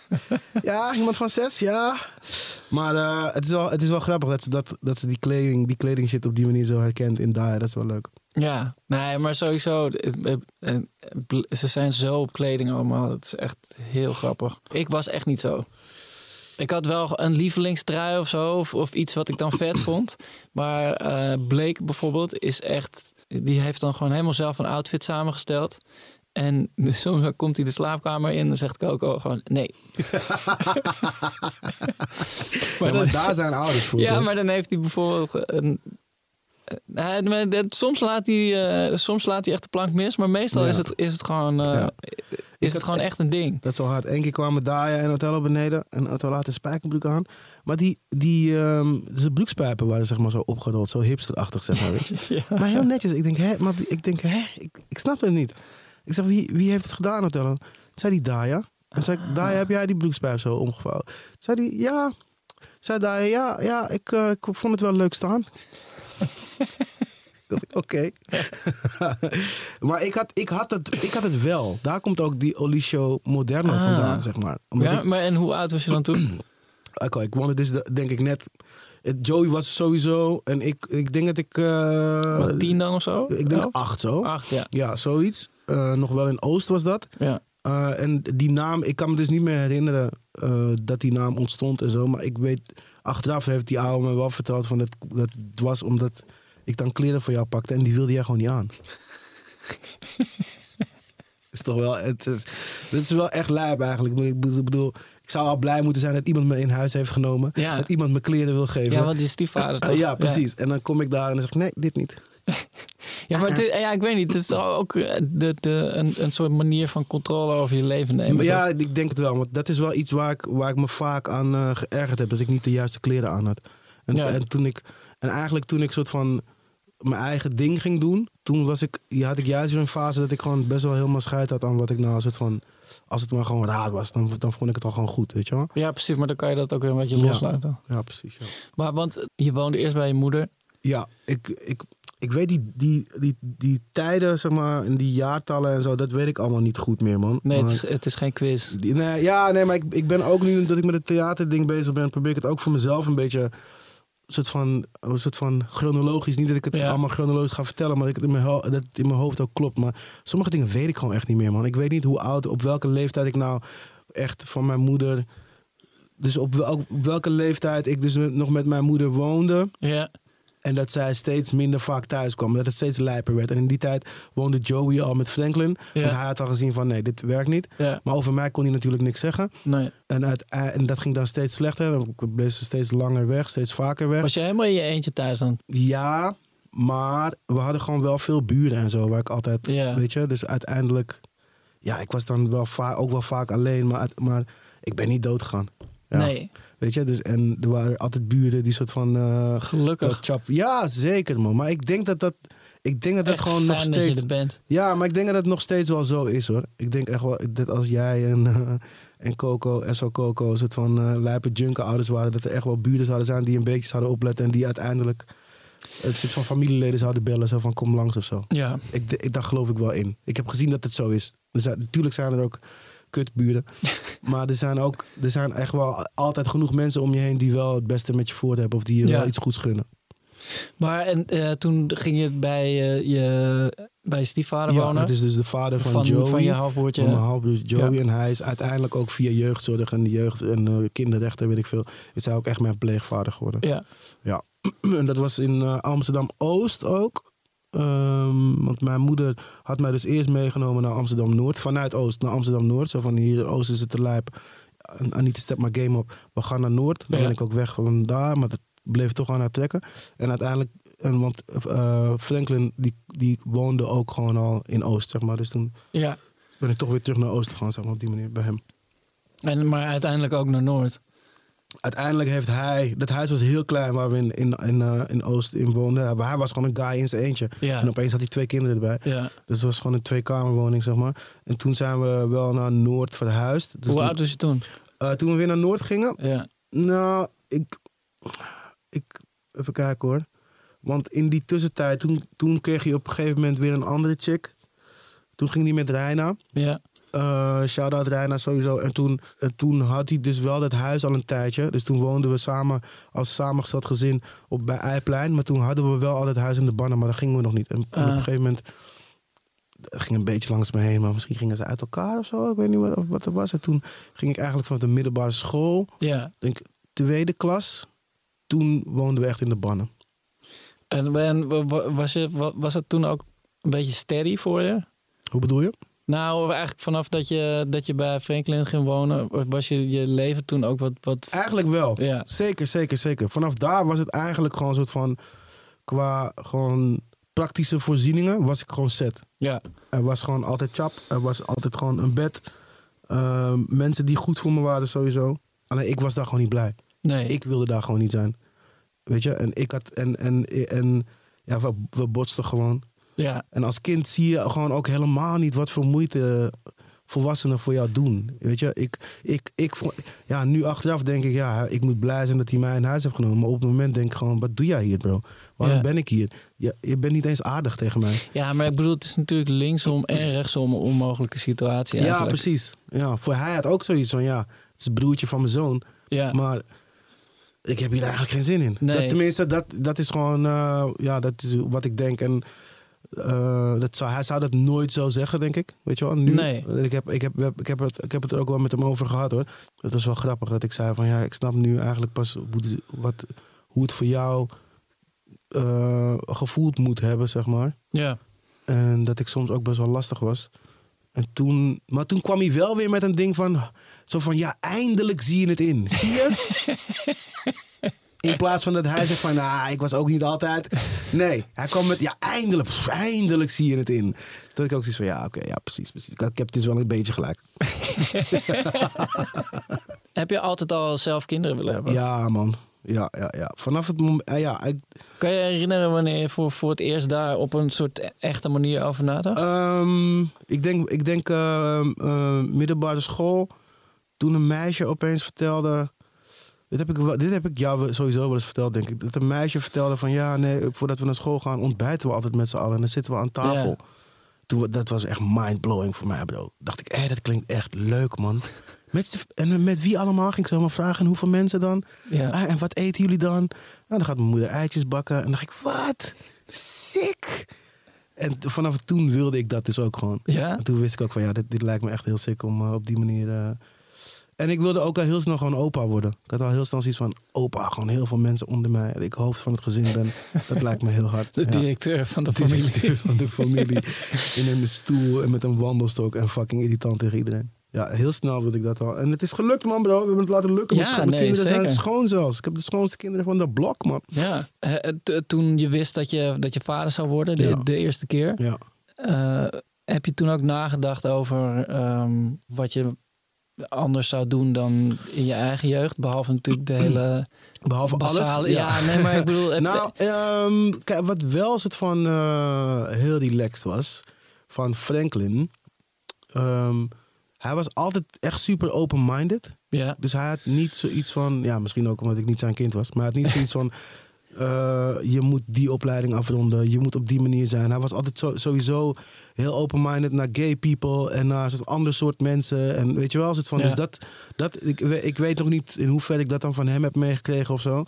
ja, iemand van zes, ja. Maar eh, het, is wel, het is wel grappig dat ze, dat, dat ze die kleding, die kleding shit op die manier zo herkent in Daya. Dat is wel leuk. Ja, nee, maar sowieso. Ze zijn zo op kleding allemaal. Het is echt heel grappig. Ik was echt niet zo. Ik had wel een lievelingstrui of zo. Of, of iets wat ik dan vet vond. Maar eh Blake bijvoorbeeld is echt... Die heeft dan gewoon helemaal zelf een outfit samengesteld. En dus soms komt hij de slaapkamer in en zegt Coco gewoon nee. Maar, dan- maar daar zijn ouders voor. Ja, maar dan heeft hij bijvoorbeeld een. eh, dat- soms, laat hij, eh, soms laat hij echt de plank mis, maar meestal Ja. is, het, is het gewoon. eh, Ja. Is het gewoon e- echt een ding? Dat is wel hard. Eén keer kwamen Daya en Otello beneden. En Otello had een spijkerbroek aan. Maar die, die ehm zijn broekspijpen waren zeg maar zo opgerold. Zo hipsterachtig, zeg maar, weet je. Ja. Maar heel netjes. Ik denk, hè? Maar ik denk, hè? Ik, ik snap het niet. Ik zeg, wie, wie heeft het gedaan? Toen zei die Daya. En zei ik, Daya, heb jij die broekspijp zo omgevouwen? Zei die, ja. Zei Daya, ja, ja ik, eh, ik vond het wel leuk staan. oké. maar ik had, ik, had het, ik had het wel. Daar komt ook die Olicio Moderno Ah. vandaan, zeg maar. Omdat Ja, ik, maar en hoe oud was je dan toen? Oké, ik woonde dus de- denk ik net... Joey was sowieso... En ik, ik denk dat ik... eh, Wat, tien dan of zo? Ik denk Elf? acht zo. Acht, ja. Ja, zoiets. Eh, nog wel in Oost was dat. ja. Eh, en die naam, ik kan me dus niet meer herinneren eh, dat die naam ontstond en zo. Maar ik weet, achteraf heeft die oude me wel verteld van dat, dat het was omdat ik dan kleren voor jou pakte en die wilde jij gewoon niet aan. is toch wel, het is, dit is wel echt lijp eigenlijk. Ik bedoel- Ik zou al blij moeten zijn dat iemand me in huis heeft genomen. Ja. Dat iemand me kleren wil geven. ja, want die stiefvader toch? ja, precies. En dan kom ik daar en dan zeg ik, nee, dit niet. Ja, maar ja, ik weet niet. Het is ook eh, de, de, een, een soort manier van controle over je leven nemen. Toch? ja, ik denk het wel. Want dat is wel iets waar ik, waar ik me vaak aan eh, geërgerd heb. Dat ik niet de juiste kleren aan had. En, Ja. en, toen ik, en eigenlijk toen ik soort van mijn eigen ding ging doen. Toen was ik, ja, had ik juist weer een fase dat ik gewoon best wel helemaal scheid had aan wat ik nou soort van... Als het maar gewoon raar was, dan, dan vond ik het al gewoon goed, weet je wel? Ja, precies. Maar dan kan je dat ook weer een beetje Ja. loslaten. Ja, precies. Ja, Maar want je woonde eerst bij je moeder. ja ik, ik, ik weet die, die, die, die tijden, zeg maar, en die jaartallen en zo, dat weet ik allemaal niet goed meer, man. Nee, het is, het is geen quiz. Die- Nee, ja, nee, maar ik, ik ben ook nu dat ik met het theaterding bezig ben, probeer ik het ook voor mezelf een beetje soort van, een soort van chronologisch. Niet dat ik het Ja. allemaal chronologisch ga vertellen, maar dat, ik het in mijn, ho- dat het in mijn hoofd ook klopt. Maar sommige dingen weet ik gewoon echt niet meer, man. Ik weet niet hoe oud, op welke leeftijd ik nou echt van mijn moeder. Dus op, wel- op welke leeftijd ik dus nog met mijn moeder woonde. Ja, En dat zij steeds minder vaak thuis kwam. Dat het steeds lijper werd. En in die tijd woonde Joey al met Franklin. Ja. Want hij had al gezien van nee, dit werkt niet. ja, Maar over mij kon hij natuurlijk niks zeggen. nee. En, uit, en dat ging dan steeds slechter. Dan bleef ze steeds langer weg, steeds vaker weg. Was je helemaal in je eentje thuis dan? Ja, maar we hadden gewoon wel veel buren en zo. Waar ik altijd, Ja. weet je. Dus uiteindelijk, ja, ik was dan wel va- ook wel vaak alleen. Maar, maar ik ben niet dood gegaan. Ja, Nee, Weet je, dus en er waren altijd buren die soort van... eh, gelukkig. chap. Ja, zeker man. Maar ik denk dat dat, ik denk dat dat Echt gewoon nog steeds... Ja, maar ik denk dat het nog steeds wel zo is hoor. Ik denk echt wel dat als jij en, eh, en Coco, SO Coco, soort van eh lijpe junker ouders waren, dat er echt wel buren zouden zijn die een beetje zouden opletten en die uiteindelijk het soort van familieleden zouden bellen, zo van kom langs of zo. Ja, Ik, ik, daar geloof ik wel in. Ik heb gezien dat het zo is. Zijn, natuurlijk zijn er ook kutburen. maar er zijn ook er zijn echt wel altijd genoeg mensen om je heen die wel het beste met je voor hebben of die je Ja. wel iets goeds gunnen. maar en eh, toen ging je bij eh, je, bij stiefvader Ja, wonen? dat is dus de vader van, van, Joey. van je halfbroertje? Van mijn halfbroer Joey. Ja. En hij is uiteindelijk ook via jeugdzorg en de jeugd en eh, kinderrechten, weet ik veel, is hij ook echt mijn pleegvader geworden. Ja, en dat was in eh, Amsterdam Oost ook. Ehm, want mijn moeder had mij dus eerst meegenomen naar Amsterdam Noord. Vanuit Oost naar Amsterdam Noord. Zo van hier in Oost is het te lijp. Anita step maar game op. We gaan naar Noord. Dan Ja. ben ik ook weg van daar. Maar dat bleef toch aan haar trekken. En uiteindelijk, en want eh, Franklin die, die woonde ook gewoon al in Oost, zeg maar. Dus toen ja. ben ik toch weer terug naar Oost gegaan, zeg maar, op die manier bij hem. En, maar uiteindelijk ook naar Noord. Uiteindelijk heeft hij, dat huis was heel klein waar we in, in, in, eh, in Oost in woonden. Maar hij was gewoon een guy in zijn eentje. Ja. En opeens had hij twee kinderen erbij. Ja. Dus het was gewoon een tweekamerwoning, zeg maar. En toen zijn we wel naar Noord verhuisd. Dus Hoe toen, oud was je toen? eh, toen we weer naar Noord gingen, Ja. nou, ik, ik, even kijken hoor. Want in die tussentijd, toen, toen kreeg je op een gegeven moment weer een andere chick. Toen ging hij met Reina. Ja. Eh Shout-out Reina sowieso. En toen, en toen had hij dus wel dat huis al een tijdje. Dus toen woonden we samen als samengesteld gezin op, bij Eiplein. Maar toen hadden we wel al het huis in de bannen, maar daar gingen we nog niet. En, op Ah. een gegeven moment dat ging een beetje langs me heen. Maar misschien gingen ze uit elkaar of zo. Ik weet niet wat, wat er was. En toen ging ik eigenlijk vanaf de middelbare school, Ja. denk tweede klas. Toen woonden we echt in de bannen. En, en wa- wa- was, je, wa- was het toen ook een beetje steady voor je? Hoe bedoel je? Nou, eigenlijk vanaf dat je, dat je bij Franklin ging wonen, was je, je leven toen ook wat... wat Eigenlijk wel. ja. Zeker, zeker, zeker. Vanaf daar was het eigenlijk gewoon een soort van qua gewoon praktische voorzieningen was ik gewoon set. Ja, Er was gewoon altijd chap. Er was altijd gewoon een bed. Ehm, mensen die goed voor me waren sowieso. Alleen ik was daar gewoon niet blij. nee. Ik wilde daar gewoon niet zijn. Weet je? En ik had... En, en, en ja, we, we botsten gewoon. Ja, En als kind zie je gewoon ook helemaal niet wat voor moeite volwassenen voor jou doen. Weet je, ik, ik, ik, ja, nu achteraf denk ik, ja, ik moet blij zijn dat hij mij in huis heeft genomen. Maar op het moment denk ik gewoon, wat doe jij hier, bro? Waarom Ja. ben ik hier? Je, je bent niet eens aardig tegen mij. ja, maar ik bedoel, het is natuurlijk linksom en rechtsom een onmogelijke situatie Ja, eigenlijk. precies. Ja, voor hij had ook zoiets van, ja, het is het broertje van mijn zoon. Ja, Maar ik heb hier eigenlijk geen zin in. Nee. Dat, tenminste, dat, dat is gewoon, eh, ja, dat is wat ik denk. En eh, dat zou, hij zou dat nooit zo zeggen, denk ik. Weet je wel? Nu, Nee. Ik heb, ik, heb, ik, heb het, ik heb het er ook wel met hem over gehad hoor. Het was wel grappig dat ik zei van ja, ik snap nu eigenlijk pas hoe, het- wat, hoe het voor jou eh, gevoeld moet hebben, zeg maar. ja. En dat ik soms ook best wel lastig was. En toen, maar toen kwam hij wel weer met een ding van, zo van ja, eindelijk zie je het in. Zie je? In plaats van dat hij zegt van, nou, ik was ook niet altijd. Nee, hij kwam met, ja, eindelijk, pff, eindelijk zie je het in. Toen ik ook zoiets van, ja, oké, ja, precies, precies. Ik heb het is wel een beetje gelijk. Heb je altijd al zelf kinderen willen hebben? Ja, man. Ja, ja, ja. Vanaf het moment, eh, ja, ik, Kan je herinneren wanneer je voor, voor het eerst daar op een soort e- echte manier over nadacht? Ehm, ik denk, ik denk ehm, eh, middelbare school. Toen een meisje opeens vertelde. Dit heb, ik, wel- dit heb ik jou sowieso wel eens verteld, denk ik. Dat een meisje vertelde van ja, nee, voordat we naar school gaan, ontbijten we altijd met z'n allen. En dan zitten we aan tafel. Ja. Toen, we- dat was echt mindblowing voor mij, bro. Dacht ik, hé, dat klinkt echt leuk, man. Met, z'n- en met wie allemaal? Ging ik zo helemaal vragen. En hoeveel mensen dan? ja. Ah, en wat eten jullie dan? Nou, dan gaat mijn moeder eitjes bakken. En dan dacht ik, wat? Sick! En t- vanaf toen wilde ik dat dus ook gewoon. Ja? En toen wist ik ook van, ja, dit, dit lijkt me echt heel sick om eh, op die manier... eh, En ik wilde ook al heel snel gewoon opa worden. Ik had al heel snel zoiets van, opa, gewoon heel veel mensen onder mij. En ik hoofd van het gezin ben. Dat lijkt me heel hard. De Ja. directeur van de Directeur familie. van de familie. In een stoel en met een wandelstok en fucking irritant tegen iedereen. Ja, heel snel wilde ik dat al. En het is gelukt, man, bro. We hebben het laten lukken. Mijn Ja, mijn nee, kinderen zijn schoon zelfs. Ik heb de schoonste kinderen van de blok, man. Ja, eh, t- toen je wist dat je, dat je vader zou worden, de, Ja. de eerste keer. Ja. eh, heb je toen ook nagedacht over ehm, wat je anders zou doen dan in je eigen jeugd? Behalve natuurlijk de hele Behalve basale... alles. Ja. nee, maar ik bedoel... Nou, ehm, kijk, wat wel soort van eh, heel relaxed was van Franklin. ehm, hij was altijd echt super open-minded. ja, Dus hij had niet zoiets van, ja, misschien ook omdat ik niet zijn kind was, maar hij had niet zoiets van, eh, je moet die opleiding afronden, je moet op die manier zijn. Hij was altijd zo, sowieso heel open-minded naar gay people en naar een soort ander soort mensen. En weet je wel, soort van, Ja. dus dat, dat ik, ik weet nog niet in hoeverre ik dat dan van hem heb meegekregen of zo.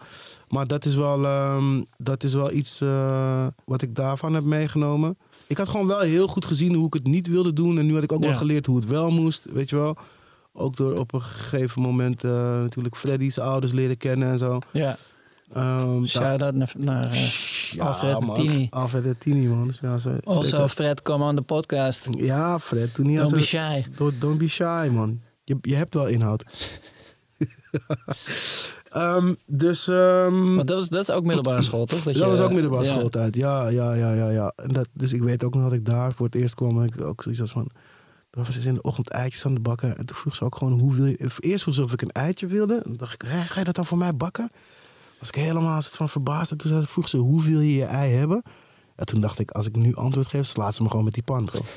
Maar dat is wel, ehm, dat is wel iets eh, wat ik daarvan heb meegenomen. Ik had gewoon wel heel goed gezien hoe ik het niet wilde doen. En nu had ik ook Ja. wel geleerd hoe het wel moest, weet je wel. Ook door op een gegeven moment eh, natuurlijk Freddy's ouders leren kennen en zo. ja. Ehm, daar- Shout-out naar, naar eh, ja, Alfred man. Tini. Alfred Tini, man. Dus ja, ze- Also, zeker. Fred, come on the podcast. Ja, Fred, toen niet Don't als be shy. Don't, don't be shy, man. Je, je hebt wel inhoud. Ehm, dus... ehm, Want dat, was, dat is ook middelbare school, toch? dat je- was ook middelbare ja. schooltijd. Ja, ja, ja, ja. ja. En dat, dus ik weet ook nog dat ik daar voor het eerst kwam. En ik ook zoiets als van... Dan was ze in de ochtend eitjes aan het bakken. En toen vroeg ze ook gewoon, hoe wil je... Eerst vroeg ze of ik een eitje wilde. En toen dacht ik, Hé, ga je dat dan voor mij bakken? Was ik helemaal soort van verbaasd. En toen vroeg ze, hoe wil je je ei hebben? En toen dacht ik, als ik nu antwoord geef, slaat ze me gewoon met die pan, bro.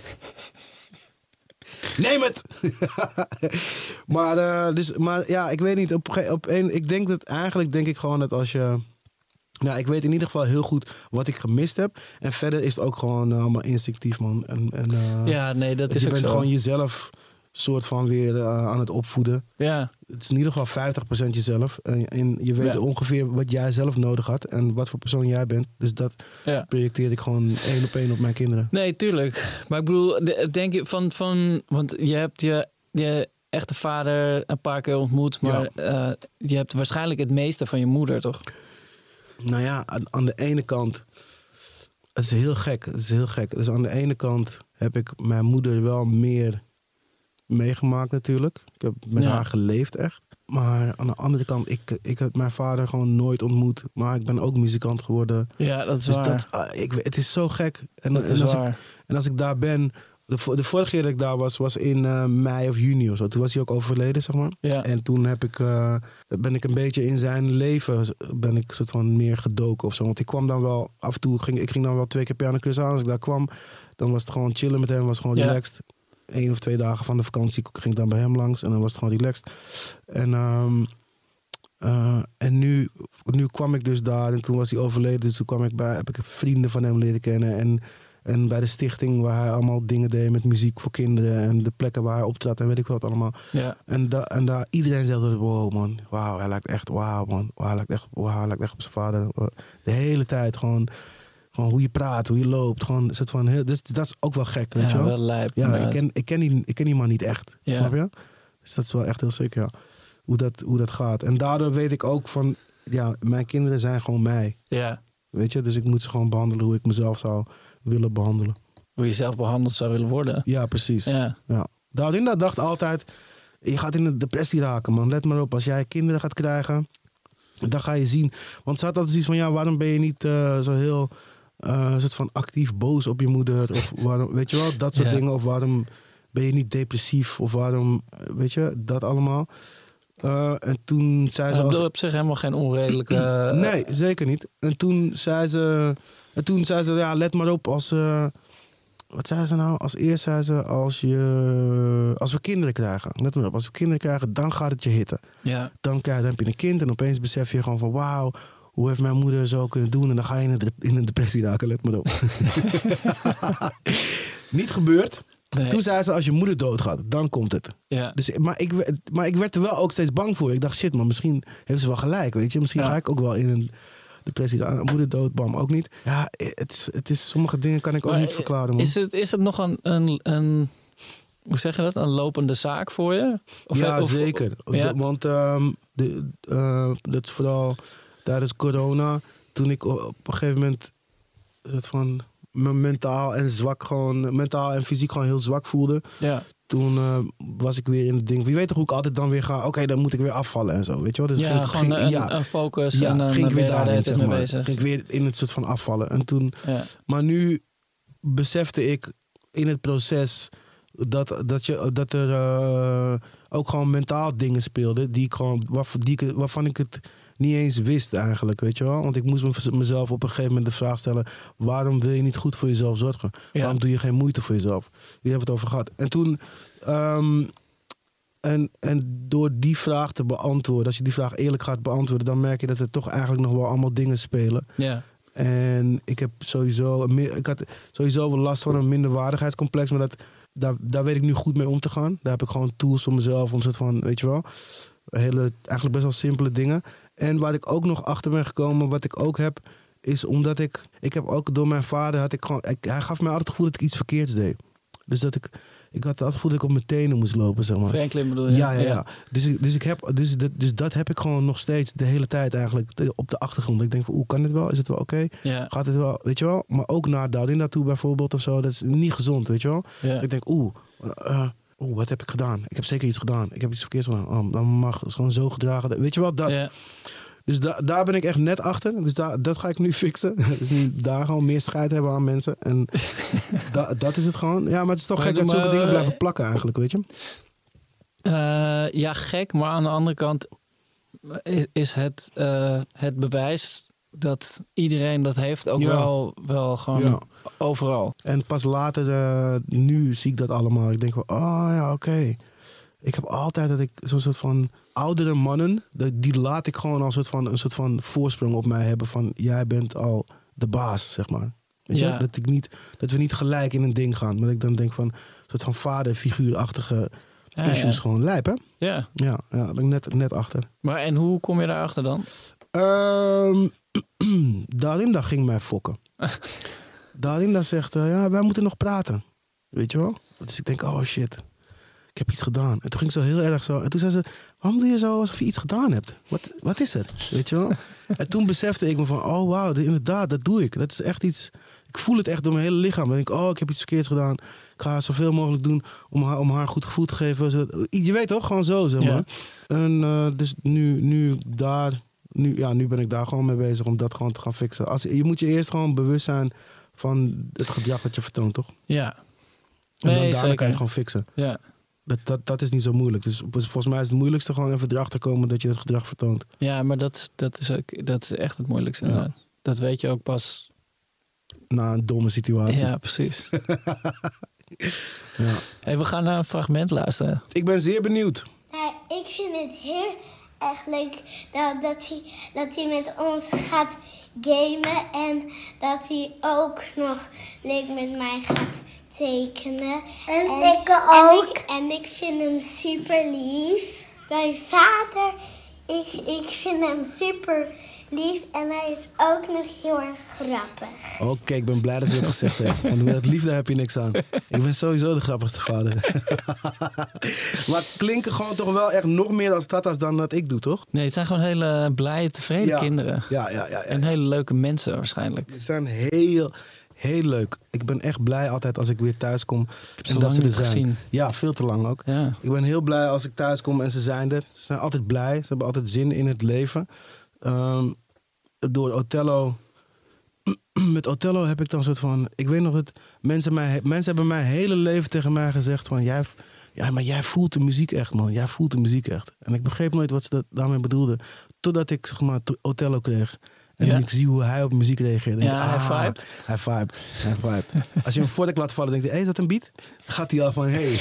Neem het! maar, eh, dus, maar ja, ik weet niet. Op, op een, ik denk dat eigenlijk denk ik gewoon dat als je. Nou, ik weet in ieder geval heel goed wat ik gemist heb. En verder is het ook gewoon eh, allemaal instinctief, man. En, en, eh, Ja, nee, dat is je ook bent zo. gewoon jezelf soort van weer eh, aan het opvoeden. Ja, Het is in ieder geval 50% jezelf. En, en je weet Ja. ongeveer wat jij zelf nodig had. En wat voor persoon jij bent. Dus dat ja. projecteer ik gewoon één op één op mijn kinderen. Nee, tuurlijk. Maar ik bedoel, de- denk je van, van want je hebt je, je echte vader een paar keer ontmoet, maar eh, je hebt waarschijnlijk het meeste van je moeder, toch? Nou ja, aan, aan de ene kant. Het is heel gek. Het is heel gek. Dus aan de ene kant heb ik mijn moeder wel meer meegemaakt natuurlijk. Ik heb met Ja. haar geleefd echt. Maar aan de andere kant, ik, ik heb mijn vader gewoon nooit ontmoet. Maar ik ben ook muzikant geworden. Ja, dat is Dus waar. dat, ah, ik, het is zo gek. En, dat en is als ik, waar. en als ik daar ben... De, de vorige keer dat ik daar was, was in eh, mei of juni of zo. Toen was hij ook overleden, zeg maar. Ja. En toen heb ik, eh, ben ik een beetje in zijn leven ben ik soort van meer gedoken of zo. Want ik kwam dan wel af en toe, ging, ik ging dan wel twee keer per jaar naar Curaçao. Als ik daar kwam, dan was het gewoon chillen met hem, was gewoon Ja. relaxed. Eén of twee dagen van de vakantie ging ik dan bij hem langs en dan was het gewoon relaxed. En, ehm, eh, en nu, nu kwam ik dus daar en toen was hij overleden. Dus toen kwam ik bij, heb ik vrienden van hem leren kennen. En, en bij de stichting waar hij allemaal dingen deed met muziek voor kinderen. En de plekken waar hij optrad en weet ik wat allemaal. Ja. En, da, en daar iedereen zegt, wow man, wauw, hij lijkt echt, wauw man. Hij lijkt echt, wauw, hij lijkt echt op zijn vader. De hele tijd gewoon, gewoon hoe je praat, hoe je loopt. Gewoon, soort van, dus, dat is ook wel gek, weet ja, je wel. wel lijp. Ja, ik ken, ik, ken die, ik ken die man niet echt. Ja. Snap je? Dus dat is wel echt heel zeker, ja. Hoe dat, hoe dat gaat. En daardoor weet ik ook van... Ja, mijn kinderen zijn gewoon mij. Ja. Weet je? Dus ik moet ze gewoon behandelen hoe ik mezelf zou willen behandelen. Hoe je zelf behandeld zou willen worden. Ja, precies. Ja. Ja. Daurinda dacht altijd... Je gaat in een depressie raken, man. Let maar op. Als jij kinderen gaat krijgen... Dan ga je zien. Want ze had altijd zoiets van... Ja, waarom ben je niet eh, zo heel... eh, soort van actief boos op je moeder? Of waarom... Weet je wel? Dat soort Ja. dingen. Of waarom ben je niet depressief? Of waarom... eh, Weet je? Dat allemaal. Eh, en toen zei ze... Als, op zich helemaal geen onredelijke... nee, zeker niet. En toen zei ze... En toen zei ze... Ja, let maar op als... wat zei ze nou? Als eerst zei ze... Als, je, als we kinderen krijgen. Let maar op. Als we kinderen krijgen, dan gaat het je hitten. Ja. Dan, krijg, dan heb je een kind en opeens besef je gewoon van... Wauw, hoe heeft mijn moeder zo kunnen doen? En dan ga je in een, in een depressie raken. Let maar op. niet gebeurd. Nee. Toen zei ze, als je moeder doodgaat, dan komt het. Ja. Dus, maar, ik, maar ik werd er wel ook steeds bang voor. Ik dacht, shit man, misschien heeft ze wel gelijk, weet je. Misschien Ja. ga ik ook wel in een depressie. Ah, moeder dood, bam, ook niet. Ja, het is, het is, sommige dingen kan ik ook Maar niet verklaren, man. Is het, is het nog een, een, een... Hoe zeg je dat? Een lopende zaak voor je? Of- ja, of- zeker. ja. De- want ehm, de, eh, dat is vooral tijdens corona, toen ik op een gegeven moment het van me mentaal en zwak gewoon, mentaal en fysiek gewoon heel zwak voelde. Ja. Toen eh, was ik weer in het ding. Wie weet toch hoe ik altijd dan weer ga. Oké, dan moet ik weer afvallen en zo. Weet je wel? Dus ja, ging- gewoon ging- een, ja, een focus ja, en dan ging ik weer daarin, zeg maar. Ging ik weer in het soort van afvallen. En toen, Ja. maar nu besefte ik in het proces dat, dat, je, dat er eh, ook gewoon mentaal dingen speelden. Die ik gewoon, waarvan ik het niet eens wist eigenlijk, weet je wel. Want ik moest me- mezelf op een gegeven moment de vraag stellen... waarom wil je niet goed voor jezelf zorgen? Ja. Waarom doe je geen moeite voor jezelf? Hebben we het over gehad. En toen... ehm, en, en door die vraag te beantwoorden, als je die vraag eerlijk gaat beantwoorden, dan merk je dat er toch eigenlijk nog wel allemaal dingen spelen. Ja. En ik heb sowieso, ik had sowieso wel last van een minderwaardigheidscomplex, maar dat, daar, daar weet ik nu goed mee om te gaan. Daar heb ik gewoon tools voor mezelf om soort van, weet je wel, hele, eigenlijk best wel simpele dingen. En waar ik ook nog achter ben gekomen, wat ik ook heb, is omdat ik, ik heb ook door mijn vader, had ik gewoon, ik- hij gaf mij altijd het gevoel dat ik iets verkeerds deed. Dus dat ik, ik had altijd het gevoel dat ik op mijn tenen moest lopen, zeg maar. Franklin bedoel je? Ja, ja, ja. Dus, ik, dus, ik heb, dus, dat, dus dat heb ik gewoon nog steeds de hele tijd eigenlijk op de achtergrond. Ik denk van, hoe kan dit wel? Is het wel oké? Ja. Gaat het wel, weet je wel? Maar ook naar Daurinda toe bijvoorbeeld of zo. Dat is niet gezond, weet je wel? Ik denk, oeh, eh, oeh, wat heb ik gedaan? Ik heb zeker iets gedaan. Ik heb iets verkeerds gedaan. Oh, dan mag het gewoon zo gedragen. Weet je wel, dat. Ja. Dus da- daar ben ik echt net achter. Dus da- dat ga ik nu fixen. dus daar gewoon meer scheid hebben aan mensen. En da- dat is het gewoon. Ja, maar het is toch Maar gek dat zulke maar, dingen eh, blijven plakken eigenlijk, weet je? Eh, ja, gek. Maar aan de andere kant is, is het, eh, het bewijs dat iedereen dat heeft ook Ja. wel, wel gewoon Ja. overal. En pas later, eh, nu zie ik dat allemaal. Ik denk van, oh ja, oké. Ik heb altijd dat ik zo'n soort van oudere mannen, die laat ik gewoon als soort van, een soort van voorsprong op mij hebben van, jij bent al de baas, zeg maar. Weet Ja. je? Dat, ik niet, dat we niet gelijk in een ding gaan. Maar dat ik dan denk van, een soort van vaderfiguurachtige Ja, issues gewoon lijp, hè? ja. Ja, ja, daar ben ik net, net achter. Maar en hoe kom je daarachter dan? Ehm Darinda ging mij fokken. Darinda zegt, eh, ja, wij moeten nog praten. Weet je wel? Dus ik denk, oh shit. ik heb iets gedaan. En toen ging ze heel erg zo. En toen zei ze, waarom doe je zo alsof je iets gedaan hebt? Wat, wat is er? Weet je wel? en toen besefte ik me van, oh wauw, inderdaad, dat doe ik. Dat is echt iets, ik voel het echt door mijn hele lichaam. Dan denk ik, oh, ik heb iets verkeerds gedaan. Ik ga zoveel mogelijk doen om haar, om haar goed gevoel te geven. Zodat- Je weet toch, gewoon zo, zeg Ja. maar. En eh, dus nu, nu daar, nu, ja, nu ben ik daar gewoon mee bezig om dat gewoon te gaan fixen. Als, je moet je eerst gewoon bewust zijn van het gedrag dat je vertoont, toch? Ja. En dan daarna kan je het gewoon fixen. Ja. Dat, dat, dat is niet zo moeilijk. Dus volgens mij is het moeilijkste gewoon even erachter komen dat je het gedrag vertoont. ja, maar dat, dat, is ook, dat is echt het moeilijkste. Ja. Dat weet je ook pas. Na een domme situatie. Ja, precies. Ja. Hey, we gaan naar een fragment luisteren. Ik ben zeer benieuwd. Nou, ik vind het heel erg leuk dat, dat, hij, dat hij met ons gaat gamen. En dat hij ook nog leuk met mij gaat tekenen. En, ik ook. En ik, en ik vind hem super lief. Mijn vader, ik, ik vind hem super lief. En hij is ook nog heel erg grappig. Oké, ik ben blij dat je dat gezegd hebt. Want met liefde heb je niks aan. Ik ben sowieso de grappigste vader. maar klinken gewoon toch wel echt nog meer als tata's dan dat ik doe, toch? Nee, het zijn gewoon hele blije, tevreden Ja. kinderen. Ja, ja, ja. ja. En hele leuke mensen waarschijnlijk. Ze zijn heel, heel leuk. Ik ben echt blij altijd als ik weer thuis kom. en dat ze er zijn. gezien. Ja, veel te lang ook. Ja. Ik ben heel blij als ik thuis kom en ze zijn er. Ze zijn altijd blij. Ze hebben altijd zin in het leven. Ehm, door Othello. Met Othello heb ik dan een soort van. Ik weet nog dat mensen, mij, mensen hebben mijn hele leven tegen mij gezegd: van jij, ja, maar jij voelt de muziek echt, man. Jij voelt de muziek echt. En ik begreep nooit wat ze dat, daarmee bedoelden. Totdat ik zeg maar Othello kreeg. En Ja. ik zie hoe hij op muziek reageert. Denk Ja, ik, hij ah, vibet. Hij vibet. Hij vibet. Als je een vork laat vallen, denk je: hé, hey, is dat een beat? Gaat hij al van. Hey.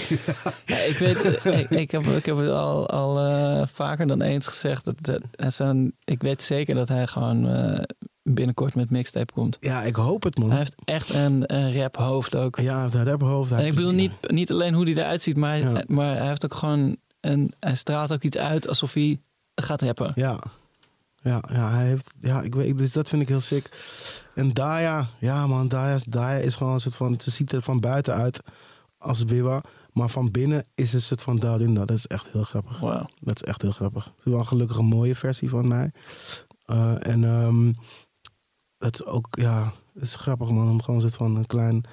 Ja, ik weet, eh, ik, ik, heb, ik heb het al, al eh, vaker dan eens gezegd. Dat, dat, hij zijn, ik weet zeker dat hij gewoon eh, binnenkort met mixtape komt. Ja, ik hoop het, man. Hij heeft echt een, een rap hoofd ook. Ja, hij heeft een rapperhoofd. Hij En ik bedoel niet, niet alleen hoe hij eruit ziet, maar, maar hij heeft ook gewoon een, hij straalt ook iets uit alsof hij gaat rappen. Ja. Ja, ja, hij heeft... Ja, ik weet... Dus dat vind ik heel sick. En Daya... Ja, man. Daya, is- Daya is gewoon een soort van... Ze ziet er van buiten uit als Wiwa. Maar van binnen is het een soort van Darinda. Dat is echt heel grappig. Wauw. Dat is echt heel grappig. Het is wel gelukkig een mooie versie van mij. Eh, en ehm het is ook... Ja, het is grappig, man. Om gewoon een soort van een klein...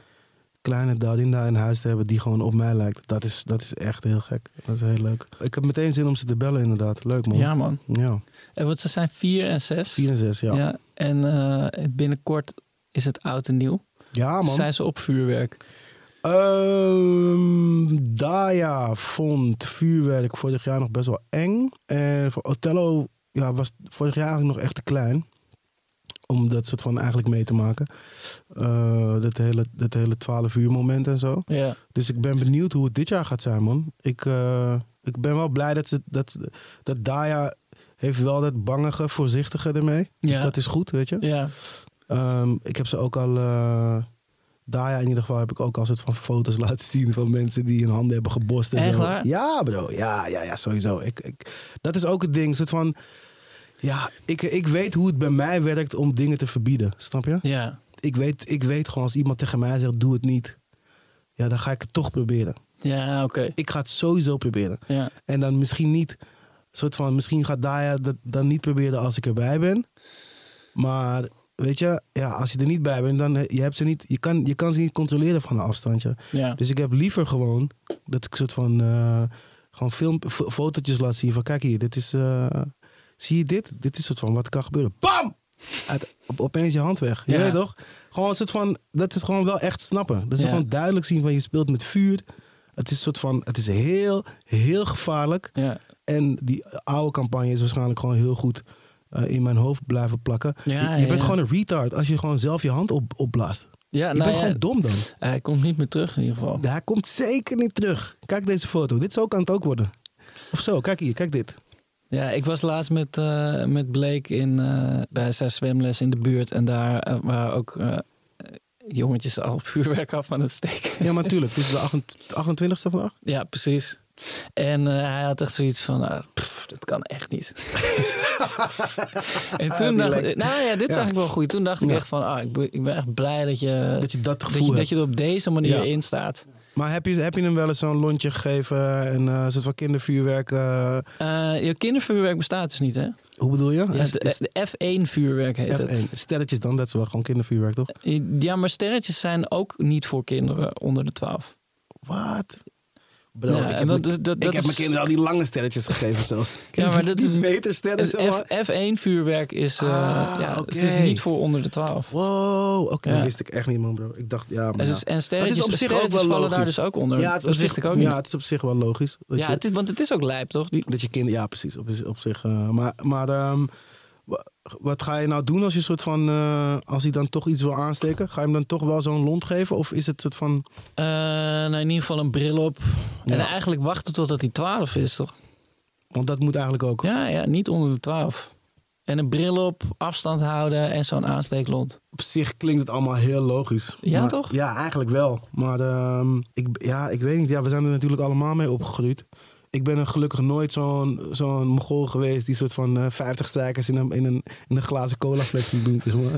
Kleine Darinda in huis te hebben die gewoon op mij lijkt. Dat is, dat is echt heel gek. Dat is heel leuk. Ik heb meteen zin om ze te bellen, inderdaad. Leuk, man. Ja, man. Ja. En wat ze zijn vier en zes. 4 en 6, ja. Ja. Ja, en eh, binnenkort is het oud en nieuw. man. Zijn ze op vuurwerk? Ehm, Daya vond vuurwerk vorig jaar nog best wel eng. En voor Othello ja, was vorig jaar eigenlijk nog echt te klein. Om dat soort van eigenlijk mee te maken. Eh, dat, hele, dat hele 12 uur moment en zo. Ja. Dus ik ben benieuwd hoe het dit jaar gaat zijn, man. Ik, eh, ik ben wel blij dat, ze, dat, dat Daya heeft wel dat bangige, voorzichtige ermee. Dus Ja. dat is goed, weet je. Ja. Ehm, ik heb ze ook al. eh Daya in ieder geval heb ik ook al soort van foto's laten zien van mensen die hun handen hebben gebost en Echt zo. waar? Ja, bro. Ja, ja, ja, sowieso. Ik, ik, dat is ook het ding. Soort van. Ja, ik, ik weet hoe het bij mij werkt om dingen te verbieden. Snap je? Ja. Ik weet, ik weet gewoon als iemand tegen mij zegt: doe het niet. Ja, dan ga ik het toch proberen. Ja, oké. Ik ga het sowieso proberen. Ja. En dan misschien niet, soort van, misschien gaat Daya dat dan niet proberen als ik erbij ben. Maar weet je, ja, als je er niet bij bent, dan je hebt ze niet, je kan, je kan ze niet controleren van een afstandje. Ja. Dus ik heb liever gewoon dat ik soort van eh, gewoon film, fo- fotootjes laat zien van kijk hier, dit is, eh, zie je dit? Dit is soort van wat kan gebeuren. Bam! Uit, op, opeens je hand weg. Je Ja. weet toch? Gewoon een soort van, dat is gewoon wel echt snappen. Dat is Ja. gewoon duidelijk zien van je speelt met vuur. Het is soort van, het is heel, heel gevaarlijk. Ja. En die oude campagne is waarschijnlijk gewoon heel goed eh, in mijn hoofd blijven plakken. Ja, je je bent gewoon een retard als je gewoon zelf je hand op, opblaast. Ja, je nou bent gewoon dom dan. hij komt niet meer terug in ieder geval. Hij komt zeker niet terug. Kijk deze foto. Dit zo kan het ook worden. Of zo, kijk hier, kijk dit. Ja, ik was laatst met, eh, met Blake in, eh, bij zijn zwemles in de buurt. En daar eh, waren ook jongetjes al vuurwerk af aan het steken. Ja, maar natuurlijk. Dit is de 28 e vandaag. Ja, precies. En hij had echt zoiets van, ah, pff, dat kan echt niet. en toen dacht ik, nou ja, dit is Ja. eigenlijk wel goed. Toen dacht ik Ja. echt van, ah, ik, ben, ik ben echt blij dat je, Dat je dat dat je, dat hebt. je er op deze manier Ja. in staat. Maar heb je, heb je hem wel eens zo'n lontje gegeven en eh, een soort van kindervuurwerk? eh, Eh, je kindervuurwerk bestaat dus niet, hè? hoe bedoel je? Ja, de, is- de F1-vuurwerk heet het. F1. Sterretjes dan, dat is wel gewoon kindervuurwerk, toch? Ja, maar sterretjes zijn ook niet voor kinderen onder de 12. Wat? Bro, Ja, ik, heb, dat mijn- is- dat- ik dat heb is- mijn kinderen al die lange sterretjes gegeven zelfs. Ja, maar dat is- maar. F, 1 vuurwerk is, eh, Ah, ja, het is niet voor onder de 12. Wow, oké, Ja. dat wist ik echt niet, man, bro. Ik dacht, ja, maar En, ja. en sterretjes, op zich ook sterretjes wel vallen daar dus ook onder. Ja, het is dat op wist zich, ik ook niet. Ja, het is op zich wel logisch. Dat ja, je, het is, want het is ook lijp, toch? Die, dat je kind, ja, precies. Op, op zich. eh, maar maar ehm, wat ga je nou doen als je soort van, eh, als hij dan toch iets wil aansteken? Ga je hem dan toch wel zo'n lont geven? Of is het soort van, eh, nou, in ieder geval een bril op. En eigenlijk wachten totdat hij 12 is, toch? want dat moet eigenlijk ook. Ja, ja, niet onder de 12. En een bril op, afstand houden en zo'n aansteeklont. Op zich klinkt het allemaal heel logisch. Ja, Maar- toch? Ja, eigenlijk wel. Maar ehm, ik, ja, ik weet niet. Ja, we zijn er natuurlijk allemaal mee opgegroeid. Ik ben er gelukkig nooit zo'n zo'n mogol geweest die soort van eh 50 strijkers in een, in een, in een glazen colafles moet doen. Zeg maar.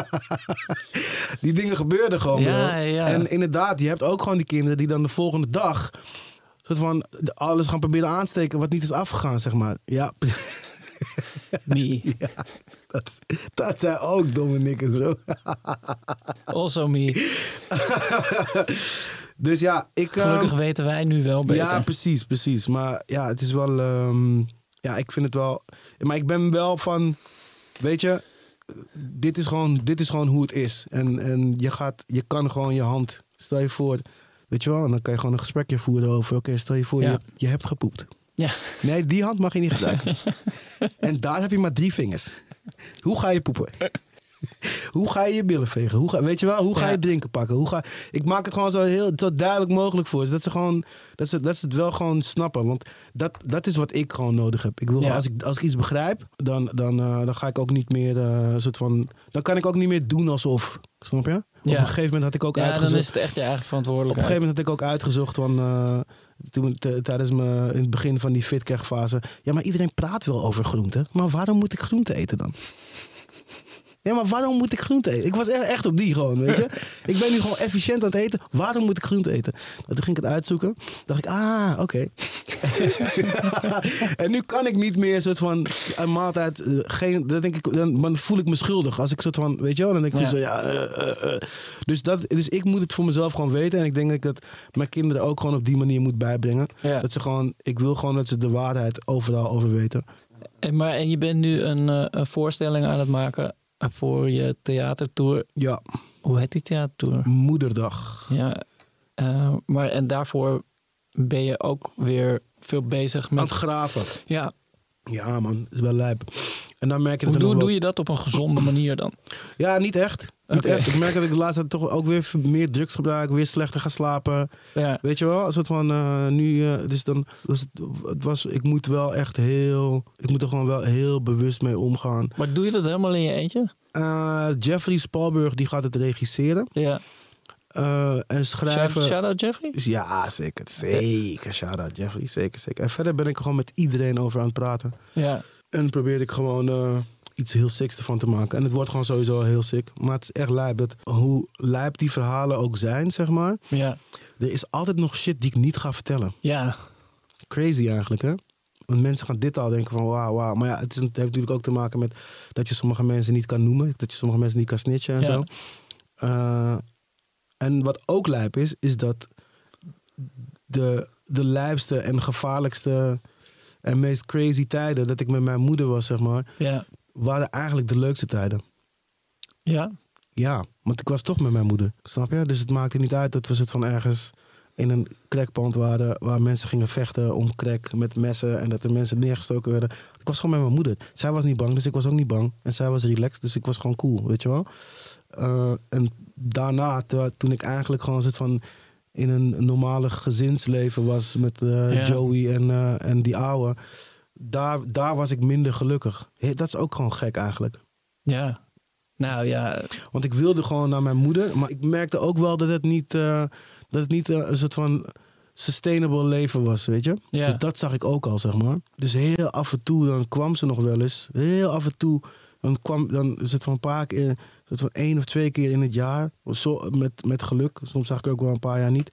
die dingen gebeurden gewoon. bro. Ja, ja. En inderdaad, je hebt ook gewoon die kinderen die dan de volgende dag soort van alles gaan proberen aansteken wat niet is afgegaan, zeg maar. Ja, Me. ja dat, dat zijn ook domme nikkers, bro. Also me. dus ja, ik... ehm, Gelukkig weten wij nu wel beter. Ja, precies, precies. Maar ja, het is wel. ehm, ja, ik vind het wel. Maar ik ben wel van. Weet je, dit is gewoon, dit is gewoon hoe het is. En, en je, gaat, je kan gewoon je hand. Stel je voor. Weet je wel, en dan kan je gewoon een gesprekje voeren over. Oké, stel je voor, Ja. je, je hebt gepoept. Ja. Nee, die hand mag je niet gebruiken. en daar heb je maar drie vingers. Hoe ga je poepen? Hoe ga je je billen vegen? Hoe ga, weet je wel, hoe ga je drinken pakken? Hoe ga, ik maak het gewoon zo, heel, zo duidelijk mogelijk voor ze. Dat ze, gewoon, dat, ze, dat ze het wel gewoon snappen. Want dat, dat is wat ik gewoon nodig heb. Ik wil, Ja. als, ik, als ik iets begrijp, dan, dan, eh, dan ga ik ook niet meer eh, soort van. Dan kan ik ook niet meer doen alsof. Snap je? Op een gegeven moment had ik ook Ja, dan uitgezocht. is het echt je eigen Op een verantwoordelijkheid. gegeven moment had ik ook uitgezocht van, eh, toen, tijdens me in het begin van die fitcare-fase. Ja, maar iedereen praat wel over groente. Maar waarom moet ik groente eten dan? Ja, maar waarom moet ik groente eten? Ik was echt, op die gewoon, weet je. Ik ben nu gewoon efficiënt aan het eten. Waarom moet ik groente eten? Nou, toen ging ik het uitzoeken. dacht ik, ah, oké. en nu kan ik niet meer soort van een maaltijd... eh, geen, dan, denk ik, dan, dan voel ik me schuldig. Als ik soort van, weet je wel, dan denk ik Ja. zo, ja... eh, eh. Dus, dat, dus ik moet het voor mezelf gewoon weten. En ik denk dat ik dat mijn kinderen ook gewoon op die manier moet bijbrengen. Ja. Dat ze gewoon, ik wil gewoon dat ze de waarheid overal over weten. En, maar, en je bent nu een, voorstelling aan het maken voor je theatertour. Ja, Hoe heet die theatertour? moederdag. Ja, eh, maar en daarvoor ben je ook weer veel bezig Aan met... het graven. Ja, Ja man, is wel lijp. En dan merk je hoe dat er doe, wel- doe je dat op een gezonde manier dan? Ja, niet echt. Ik merk dat ik de laatste tijd toch ook weer meer drugs gebruik. Weer slechter ga slapen. Ja, Weet je wel? Een soort van eh, nu... eh, dus dan was het, het was... Ik moet wel echt heel... Ik moet er gewoon wel heel bewust mee omgaan. maar doe je dat helemaal in je eentje? Eh, Jeffrey Spalburg, die gaat het regisseren. Ja. En schrijven... Shout, shout out Jeffrey? Dus Ja, zeker. Zeker. Shout-out Jeffrey. Zeker, zeker. En verder ben ik er gewoon met iedereen over aan het praten. Ja. En probeer ik gewoon iets heel sicks ervan te maken. En het wordt gewoon sowieso heel sick. Maar het is echt lijp. Dat, hoe lijp die verhalen ook zijn, zeg maar. Ja. Er is altijd nog shit die ik niet ga vertellen. Ja. Crazy eigenlijk, hè? Want mensen gaan dit al denken van wauw, wauw. Maar ja, het, is, het heeft natuurlijk ook te maken met dat je sommige mensen niet kan noemen. Dat je sommige mensen niet kan snitchen en Ja. zo. Eh, en wat ook lijp is, is dat de, de lijpste en gevaarlijkste en meest crazy tijden dat ik met mijn moeder was, zeg maar, Ja. Waren eigenlijk de leukste tijden. Ja. Ja, want ik was toch met mijn moeder, snap je? Dus het maakte niet uit dat we het van ergens in een crackpand waren waar mensen gingen vechten om crack met messen en dat er mensen neergestoken werden. Ik was gewoon met mijn moeder. Zij was niet bang, dus ik was ook niet bang. En zij was relaxed, dus ik was gewoon cool, weet je wel? Eh, en daarna, toen ik eigenlijk gewoon soort van in een normale gezinsleven was met eh, Ja. Joey en, eh, en die ouwe, daar, daar was ik minder gelukkig. Dat is ook gewoon gek eigenlijk. Ja. Nou ja. Want ik wilde gewoon naar mijn moeder. Maar ik merkte ook wel dat het niet, eh, dat het niet eh, een soort van sustainable leven was, weet je. Ja. Dus dat zag ik ook al, zeg maar. Dus heel af en toe, dan kwam ze nog wel eens. Heel af en toe, Dan kwam dan van een paar keer, soort van één of twee keer in het jaar. Zo, met, met geluk. Soms zag ik ook wel een paar jaar niet.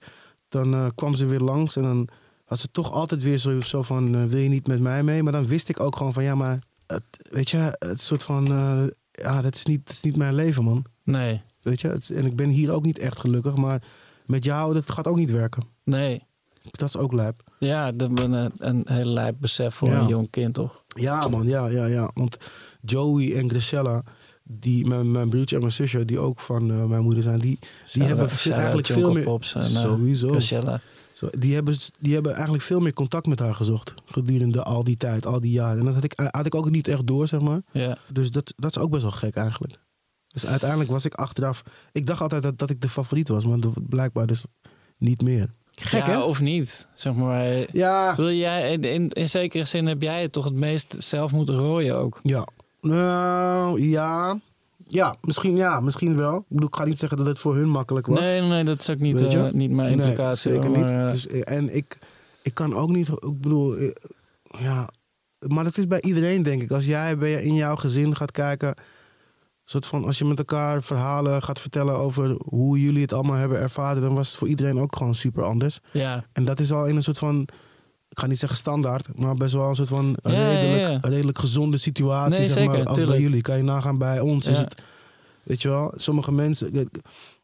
Dan eh, kwam ze weer langs en dan had ze toch altijd weer zo, zo van: eh, wil je niet met mij mee? Maar dan wist ik ook gewoon van ja, maar het, weet je, het soort van eh, ja, dat is, niet, dat is niet mijn leven, man. Nee, Weet je, het en ik ben hier ook niet echt gelukkig, maar met jou, dat gaat ook niet werken. nee. Dat is ook lijp. Ja, dat is een, een hele lijp besef voor Ja. een jong kind, toch? Ja, man, ja, ja, ja. Want Joey en Grisella, die, mijn, mijn broertje en mijn zusje, die ook van eh, mijn moeder zijn, die, die hebben eigenlijk veel meer. Pops en, eh, sowieso. Zo, die, hebben, die hebben eigenlijk veel meer contact met haar gezocht gedurende al die tijd, al die jaren. En dat had ik, had ik ook niet echt door, zeg maar. Ja. Dus dat, dat is ook best wel gek eigenlijk. Dus uiteindelijk was ik achteraf. Ik dacht altijd dat, dat ik de favoriet was, maar blijkbaar dus niet meer. Gek, ja, hè? of niet, zeg maar. Ja, Wil jij, in, in, in zekere zin heb jij het toch het meest zelf moeten rooien ook. Ja. Nou, ja. Ja, misschien, ja, misschien wel. Ik bedoel, ik ga niet zeggen dat het voor hun makkelijk was. Nee, nee, dat is ook niet, eh, niet mijn implicatie. Nee, zeker niet. eh, Dus, eh, en ik, ik kan ook niet, ik bedoel, ja. Maar dat is bij iedereen, denk ik. Als jij in jouw gezin gaat kijken, soort van, als je met elkaar verhalen gaat vertellen over hoe jullie het allemaal hebben ervaren, dan was het voor iedereen ook gewoon super anders. ja, En dat is al in een soort van, ik ga niet zeggen standaard, maar best wel een soort van Ja, redelijk, ja. redelijk gezonde situatie, Nee, zeg zeker, maar, als bij jullie. Kan je nagaan bij ons, is het, weet je wel, sommige mensen,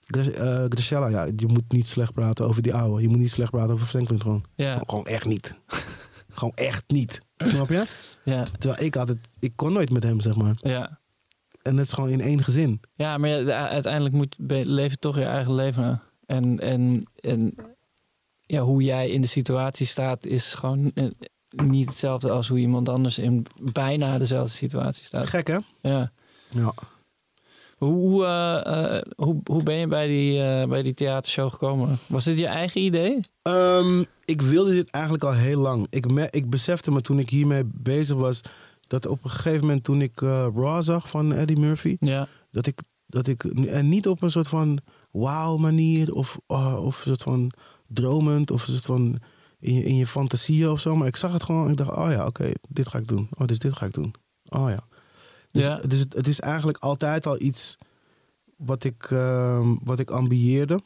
Gre- eh, ja, je moet niet slecht praten over die oude. Je moet niet slecht praten over Franklin gewoon. ja, Gewoon echt niet. gewoon echt niet. Snap je? ja, Terwijl ik altijd, ik kon nooit met hem, zeg maar. ja. En het is gewoon in één gezin. Ja, maar uiteindelijk moet, leef je toch je eigen leven. En, en, en ja, hoe jij in de situatie staat is gewoon eh, niet hetzelfde als hoe iemand anders in bijna dezelfde situatie staat. Gek, hè? Ja. Ja. Hoe, eh, eh, hoe, hoe ben je bij die, eh, bij die theatershow gekomen? Was dit je eigen idee? Ehm, ik wilde dit eigenlijk al heel lang. Ik, me, ik besefte me toen ik hiermee bezig was... dat op een gegeven moment toen ik eh, Raw zag van Eddie Murphy... Ja, dat ik, dat ik en niet op een soort van wauw manier of, of een soort van dromend of een soort van in je, in je fantasieën of zo. Maar ik zag het gewoon en ik dacht, oh ja, oké, dit ga ik doen. Oh, dus dit ga ik doen. Oh ja. Dus, Ja. dus het, het is eigenlijk altijd al iets wat ik, ehm, wat ik ambieerde.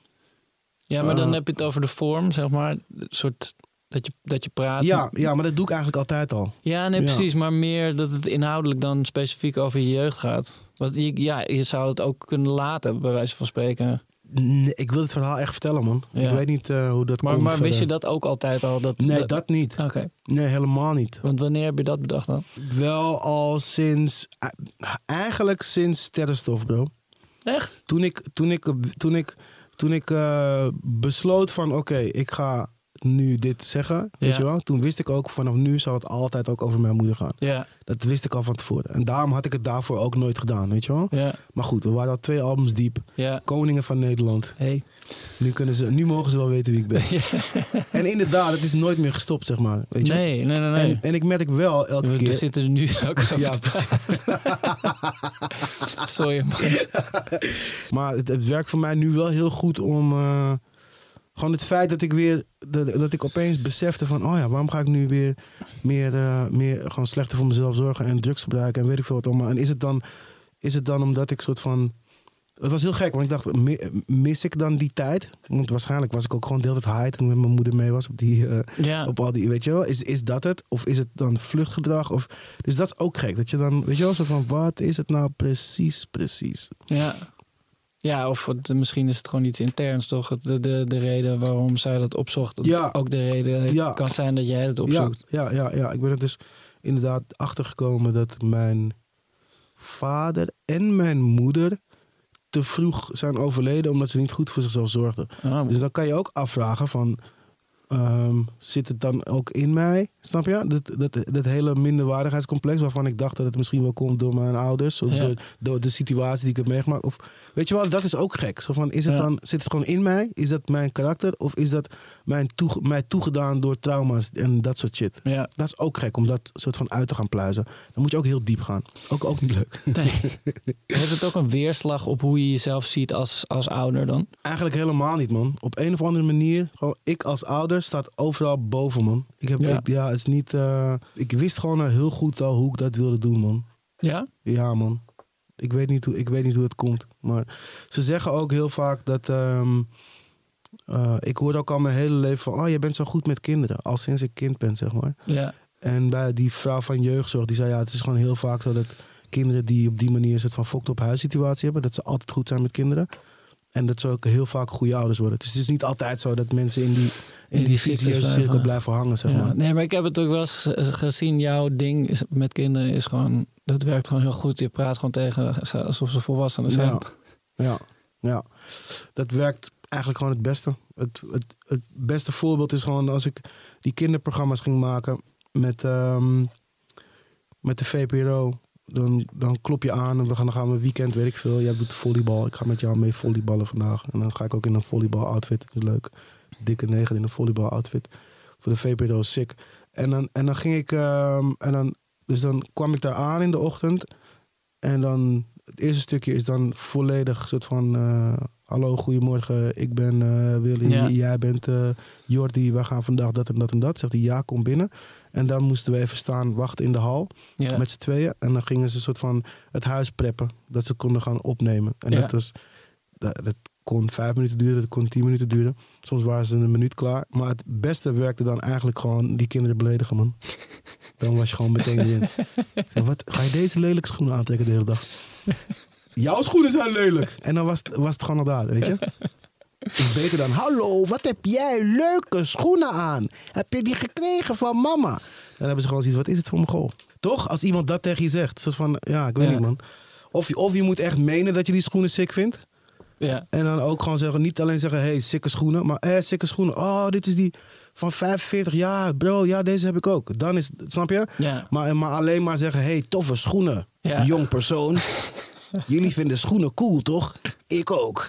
ja maar dan Eh. heb je het over de vorm, zeg maar. Een soort dat je, dat je praat. Ja, ja, maar dat doe ik eigenlijk altijd al. Ja, nee, Ja. precies. Maar meer dat het inhoudelijk dan specifiek over je jeugd gaat. Want je, ja, je zou het ook kunnen laten, bij wijze van spreken. Nee, ik wil het verhaal echt vertellen, man. Ja. Ik weet niet eh, hoe dat Maar, komt. maar wist je dat ook altijd al? Dat, Nee, dat niet. Oké, Nee, helemaal niet. want wanneer heb je dat bedacht dan? Wel al sinds, eigenlijk sinds Sterrenstof, bro. Echt? Toen ik, toen ik, toen ik, toen ik eh, besloot van oké, ik ga nu dit zeggen, weet Ja. je wel. Toen wist ik ook vanaf nu zal het altijd ook over mijn moeder gaan. Ja, Dat wist ik al van tevoren. En daarom had ik het daarvoor ook nooit gedaan, weet je wel. ja, Maar goed, we waren al twee albums diep. ja. Koningen van Nederland. Hey. Nu, kunnen ze, nu mogen ze wel weten wie ik ben. En inderdaad, het is nooit meer gestopt, zeg maar. Weet je? Nee, nee, nee. nee. En, en ik merk wel elke we, keer... we zitten er nu ook Ja, precies. Sorry. Maar het, het werkt voor mij nu wel heel goed om. eh, gewoon het feit dat ik weer. Dat, dat ik opeens besefte van. Oh ja, waarom ga ik nu weer meer, eh, meer gewoon slechter voor mezelf zorgen en drugs gebruiken en weet ik veel wat allemaal. En is het dan, is het dan omdat ik soort van. Het was heel gek, want ik dacht, mi- mis ik dan die tijd? Want waarschijnlijk was ik ook gewoon de hele tijd high toen ik met mijn moeder mee was op die, eh, Ja, op al die, weet je wel, is, is dat het? Of is het dan vluchtgedrag? Of, dus dat is ook gek, dat je dan, weet je wel, zo van, wat is het nou precies, precies? ja. Ja, of het, misschien is het gewoon iets interns, toch? De, de, de reden waarom zij dat opzocht. Ja. Ook de reden Ja. kan zijn dat jij het opzoekt. ja, ja, ja, ik ben er dus inderdaad achter gekomen dat mijn vader en mijn moeder te vroeg zijn overleden omdat ze niet goed voor zichzelf zorgden. Oh, Dus dan kan je ook afvragen van, ehm, zit het dan ook in mij? Snap je? Dat, dat, dat hele minderwaardigheidscomplex waarvan ik dacht dat het misschien wel komt door mijn ouders. Of Ja. door, door de situatie die ik heb meegemaakt. Of, weet je wel, dat is ook gek. Zo van, is het Ja. dan, zit het gewoon in mij? Is dat mijn karakter? Of is dat mijn toege- mij toegedaan door trauma's en dat soort shit? ja. Dat is ook gek om dat soort van uit te gaan pluizen. Dan moet je ook heel diep gaan. Ook, ook niet leuk. Nee. Heeft het ook een weerslag op hoe je jezelf ziet als, als ouder dan? Eigenlijk helemaal niet, man. Op een of andere manier, gewoon ik als ouder staat overal boven, man. Ik heb, Ja. ja, ik, ja het is niet. eh, ik wist gewoon al heel goed al hoe ik dat wilde doen, man. Ja? Ja, man. Ik weet niet hoe, ik weet niet hoe het komt. Maar ze zeggen ook heel vaak dat... ehm, eh, ik hoor ook al mijn hele leven van... Oh, je bent zo goed met kinderen. Al sinds ik kind ben, zeg maar. Ja. En bij die vrouw van jeugdzorg, die zei ja, het is gewoon heel vaak zo dat kinderen die op die manier een soort van fokt op huissituatie hebben, dat ze altijd goed zijn met kinderen. En dat ze ook heel vaak goede ouders worden. Dus het is niet altijd zo dat mensen in die, in die die cyclus vicieuze blijven. cirkel blijven hangen, zeg Ja. maar. Nee, maar ik heb het ook wel eens gezien. Jouw ding is, met kinderen is gewoon... Dat werkt gewoon heel goed. Je praat gewoon tegen ze alsof ze volwassenen zijn. Ja, ja, ja. Dat werkt eigenlijk gewoon het beste. Het, het, het beste voorbeeld is gewoon als ik die kinderprogramma's ging maken met, ehm, met de VPRO. Dan, dan klop je aan en we gaan, dan gaan we weekend, weet ik veel. Jij doet volleybal. Ik ga met jou mee volleyballen vandaag. En dan ga ik ook in een volleybal outfit. Dat is leuk. Dikke negen in een volleybal outfit. Voor de VPRO sick. En dan, en dan ging ik... ehm, en dan, dus dan kwam ik daar aan in de ochtend. En dan het eerste stukje is dan volledig soort van... eh, Hallo, goedemorgen, ik ben eh Willy, Ja. jij bent eh Jordi, we gaan vandaag dat en dat en dat. Zegt hij, ja, kom binnen. En dan moesten we even staan wachten in de hal Ja. met z'n tweeën. En dan gingen ze een soort van het huis preppen, dat ze konden gaan opnemen. En Ja. dat was, dat, dat kon vijf minuten duren, dat kon tien minuten duren. Soms waren ze in een minuut klaar. Maar het beste werkte dan eigenlijk gewoon die kinderen beledigen, man. Dan was je gewoon meteen zei, wat, ga je deze lelijke schoenen aantrekken de hele dag? Jouw schoenen zijn lelijk. En dan was het, was het gewoon al daar, weet je? Is beter dan, hallo, wat heb jij leuke schoenen aan? Heb je die gekregen van mama? Dan hebben ze gewoon zoiets, wat is het voor een goal? Toch? Als iemand dat tegen je zegt. Soort van, ja, ik weet Ja. niet man. Of, je- of je moet echt menen dat je die schoenen sick vindt. ja. En dan ook gewoon zeggen, niet alleen zeggen, hey, sikke schoenen. Maar, eh, sikke schoenen. Oh, dit is die van 45 jaar. Bro, ja, deze heb ik ook. Dan is, snap je? Ja. Maar, maar alleen maar zeggen, hey, toffe schoenen. Ja. Jong persoon. Jullie vinden schoenen cool, toch? Ik ook.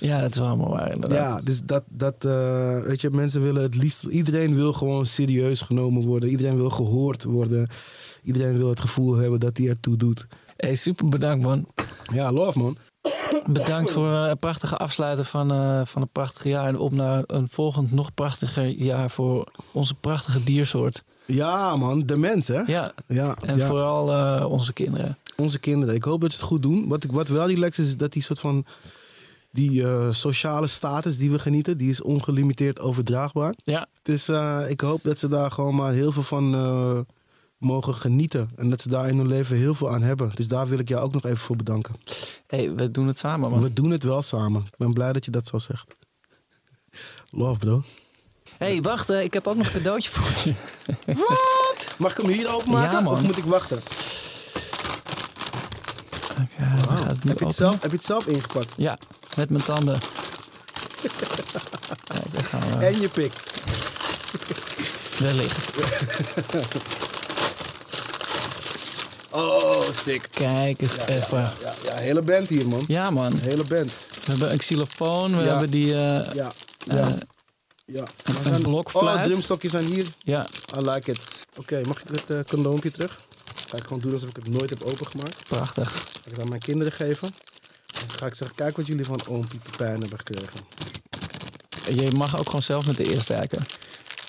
ja, dat is wel allemaal waar inderdaad. Ja, dus dat, dat eh, weet je, mensen willen het liefst, iedereen wil gewoon serieus genomen worden. Iedereen wil gehoord worden. Iedereen wil het gevoel hebben dat hij ertoe doet. Hey, super bedankt man. Ja, love man. Bedankt voor eh, een prachtige afsluiten van, eh, van een prachtig jaar. En op naar een volgend nog prachtiger jaar voor onze prachtige diersoort. Ja man, de mens hè? Ja, Ja, en ja. vooral eh, onze kinderen. onze kinderen. Ik hoop dat ze het goed doen. Wat, ik, wat wel relaxed is, is dat die soort van... Die eh, sociale status die we genieten, die is ongelimiteerd overdraagbaar. Ja, Dus eh, ik hoop dat ze daar gewoon maar heel veel van mogen genieten. En dat ze daar in hun leven heel veel aan hebben. Dus daar wil ik jou ook nog even voor bedanken. hey, we doen het samen man. We doen het wel samen. Ik ben blij dat je dat zo zegt. Love, bro. Hey, wacht, eh, ik heb ook nog een cadeautje voor je. Wat? Mag ik hem hier openmaken? Ja, man. of moet ik wachten? Ik, eh, nu Heb je, het zelf, heb je het zelf ingepakt? Ja, met mijn tanden. Kijk, daar gaan we. En je pik. Liggen. Oh, sick. Kijk eens even. Ja, Ja, ja, hele band hier, man. man. Hele band. We hebben een xylofoon, we Ja. hebben die... eh, Ja. Ja. Maar zijn- blokfluit. Oh, drumstokjes zijn hier. ja, I like it. Oké, mag ik dit eh, condoompje terug? Ga ik gewoon doen alsof ik het nooit heb opengemaakt. prachtig. Ga ik het aan mijn kinderen geven. Dan ga ik zeggen, kijk wat jullie van oom Pieter Pijn hebben gekregen. Je mag ook gewoon zelf met de eerste kijken.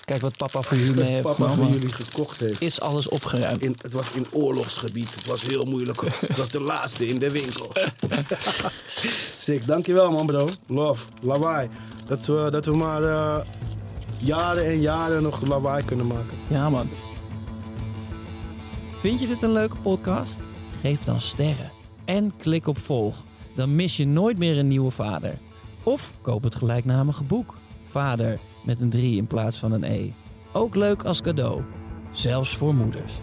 Kijk wat papa voor jullie mee Wat heeft papa voor jullie gekocht heeft. Is alles opgeruimd. In, het was in oorlogsgebied. Het was heel moeilijk. Het was de laatste in de winkel. Sick, dankjewel man bro. Love, lawaai. Dat we, dat we maar eh, jaren en jaren nog lawaai kunnen maken. Ja, man. Vind je dit een leuke podcast? Geef dan sterren en klik op volg. Dan mis je nooit meer een nieuwe vader. Of koop het gelijknamige boek. Vader met een 3 in plaats van een E. Ook leuk als cadeau. Zelfs voor moeders.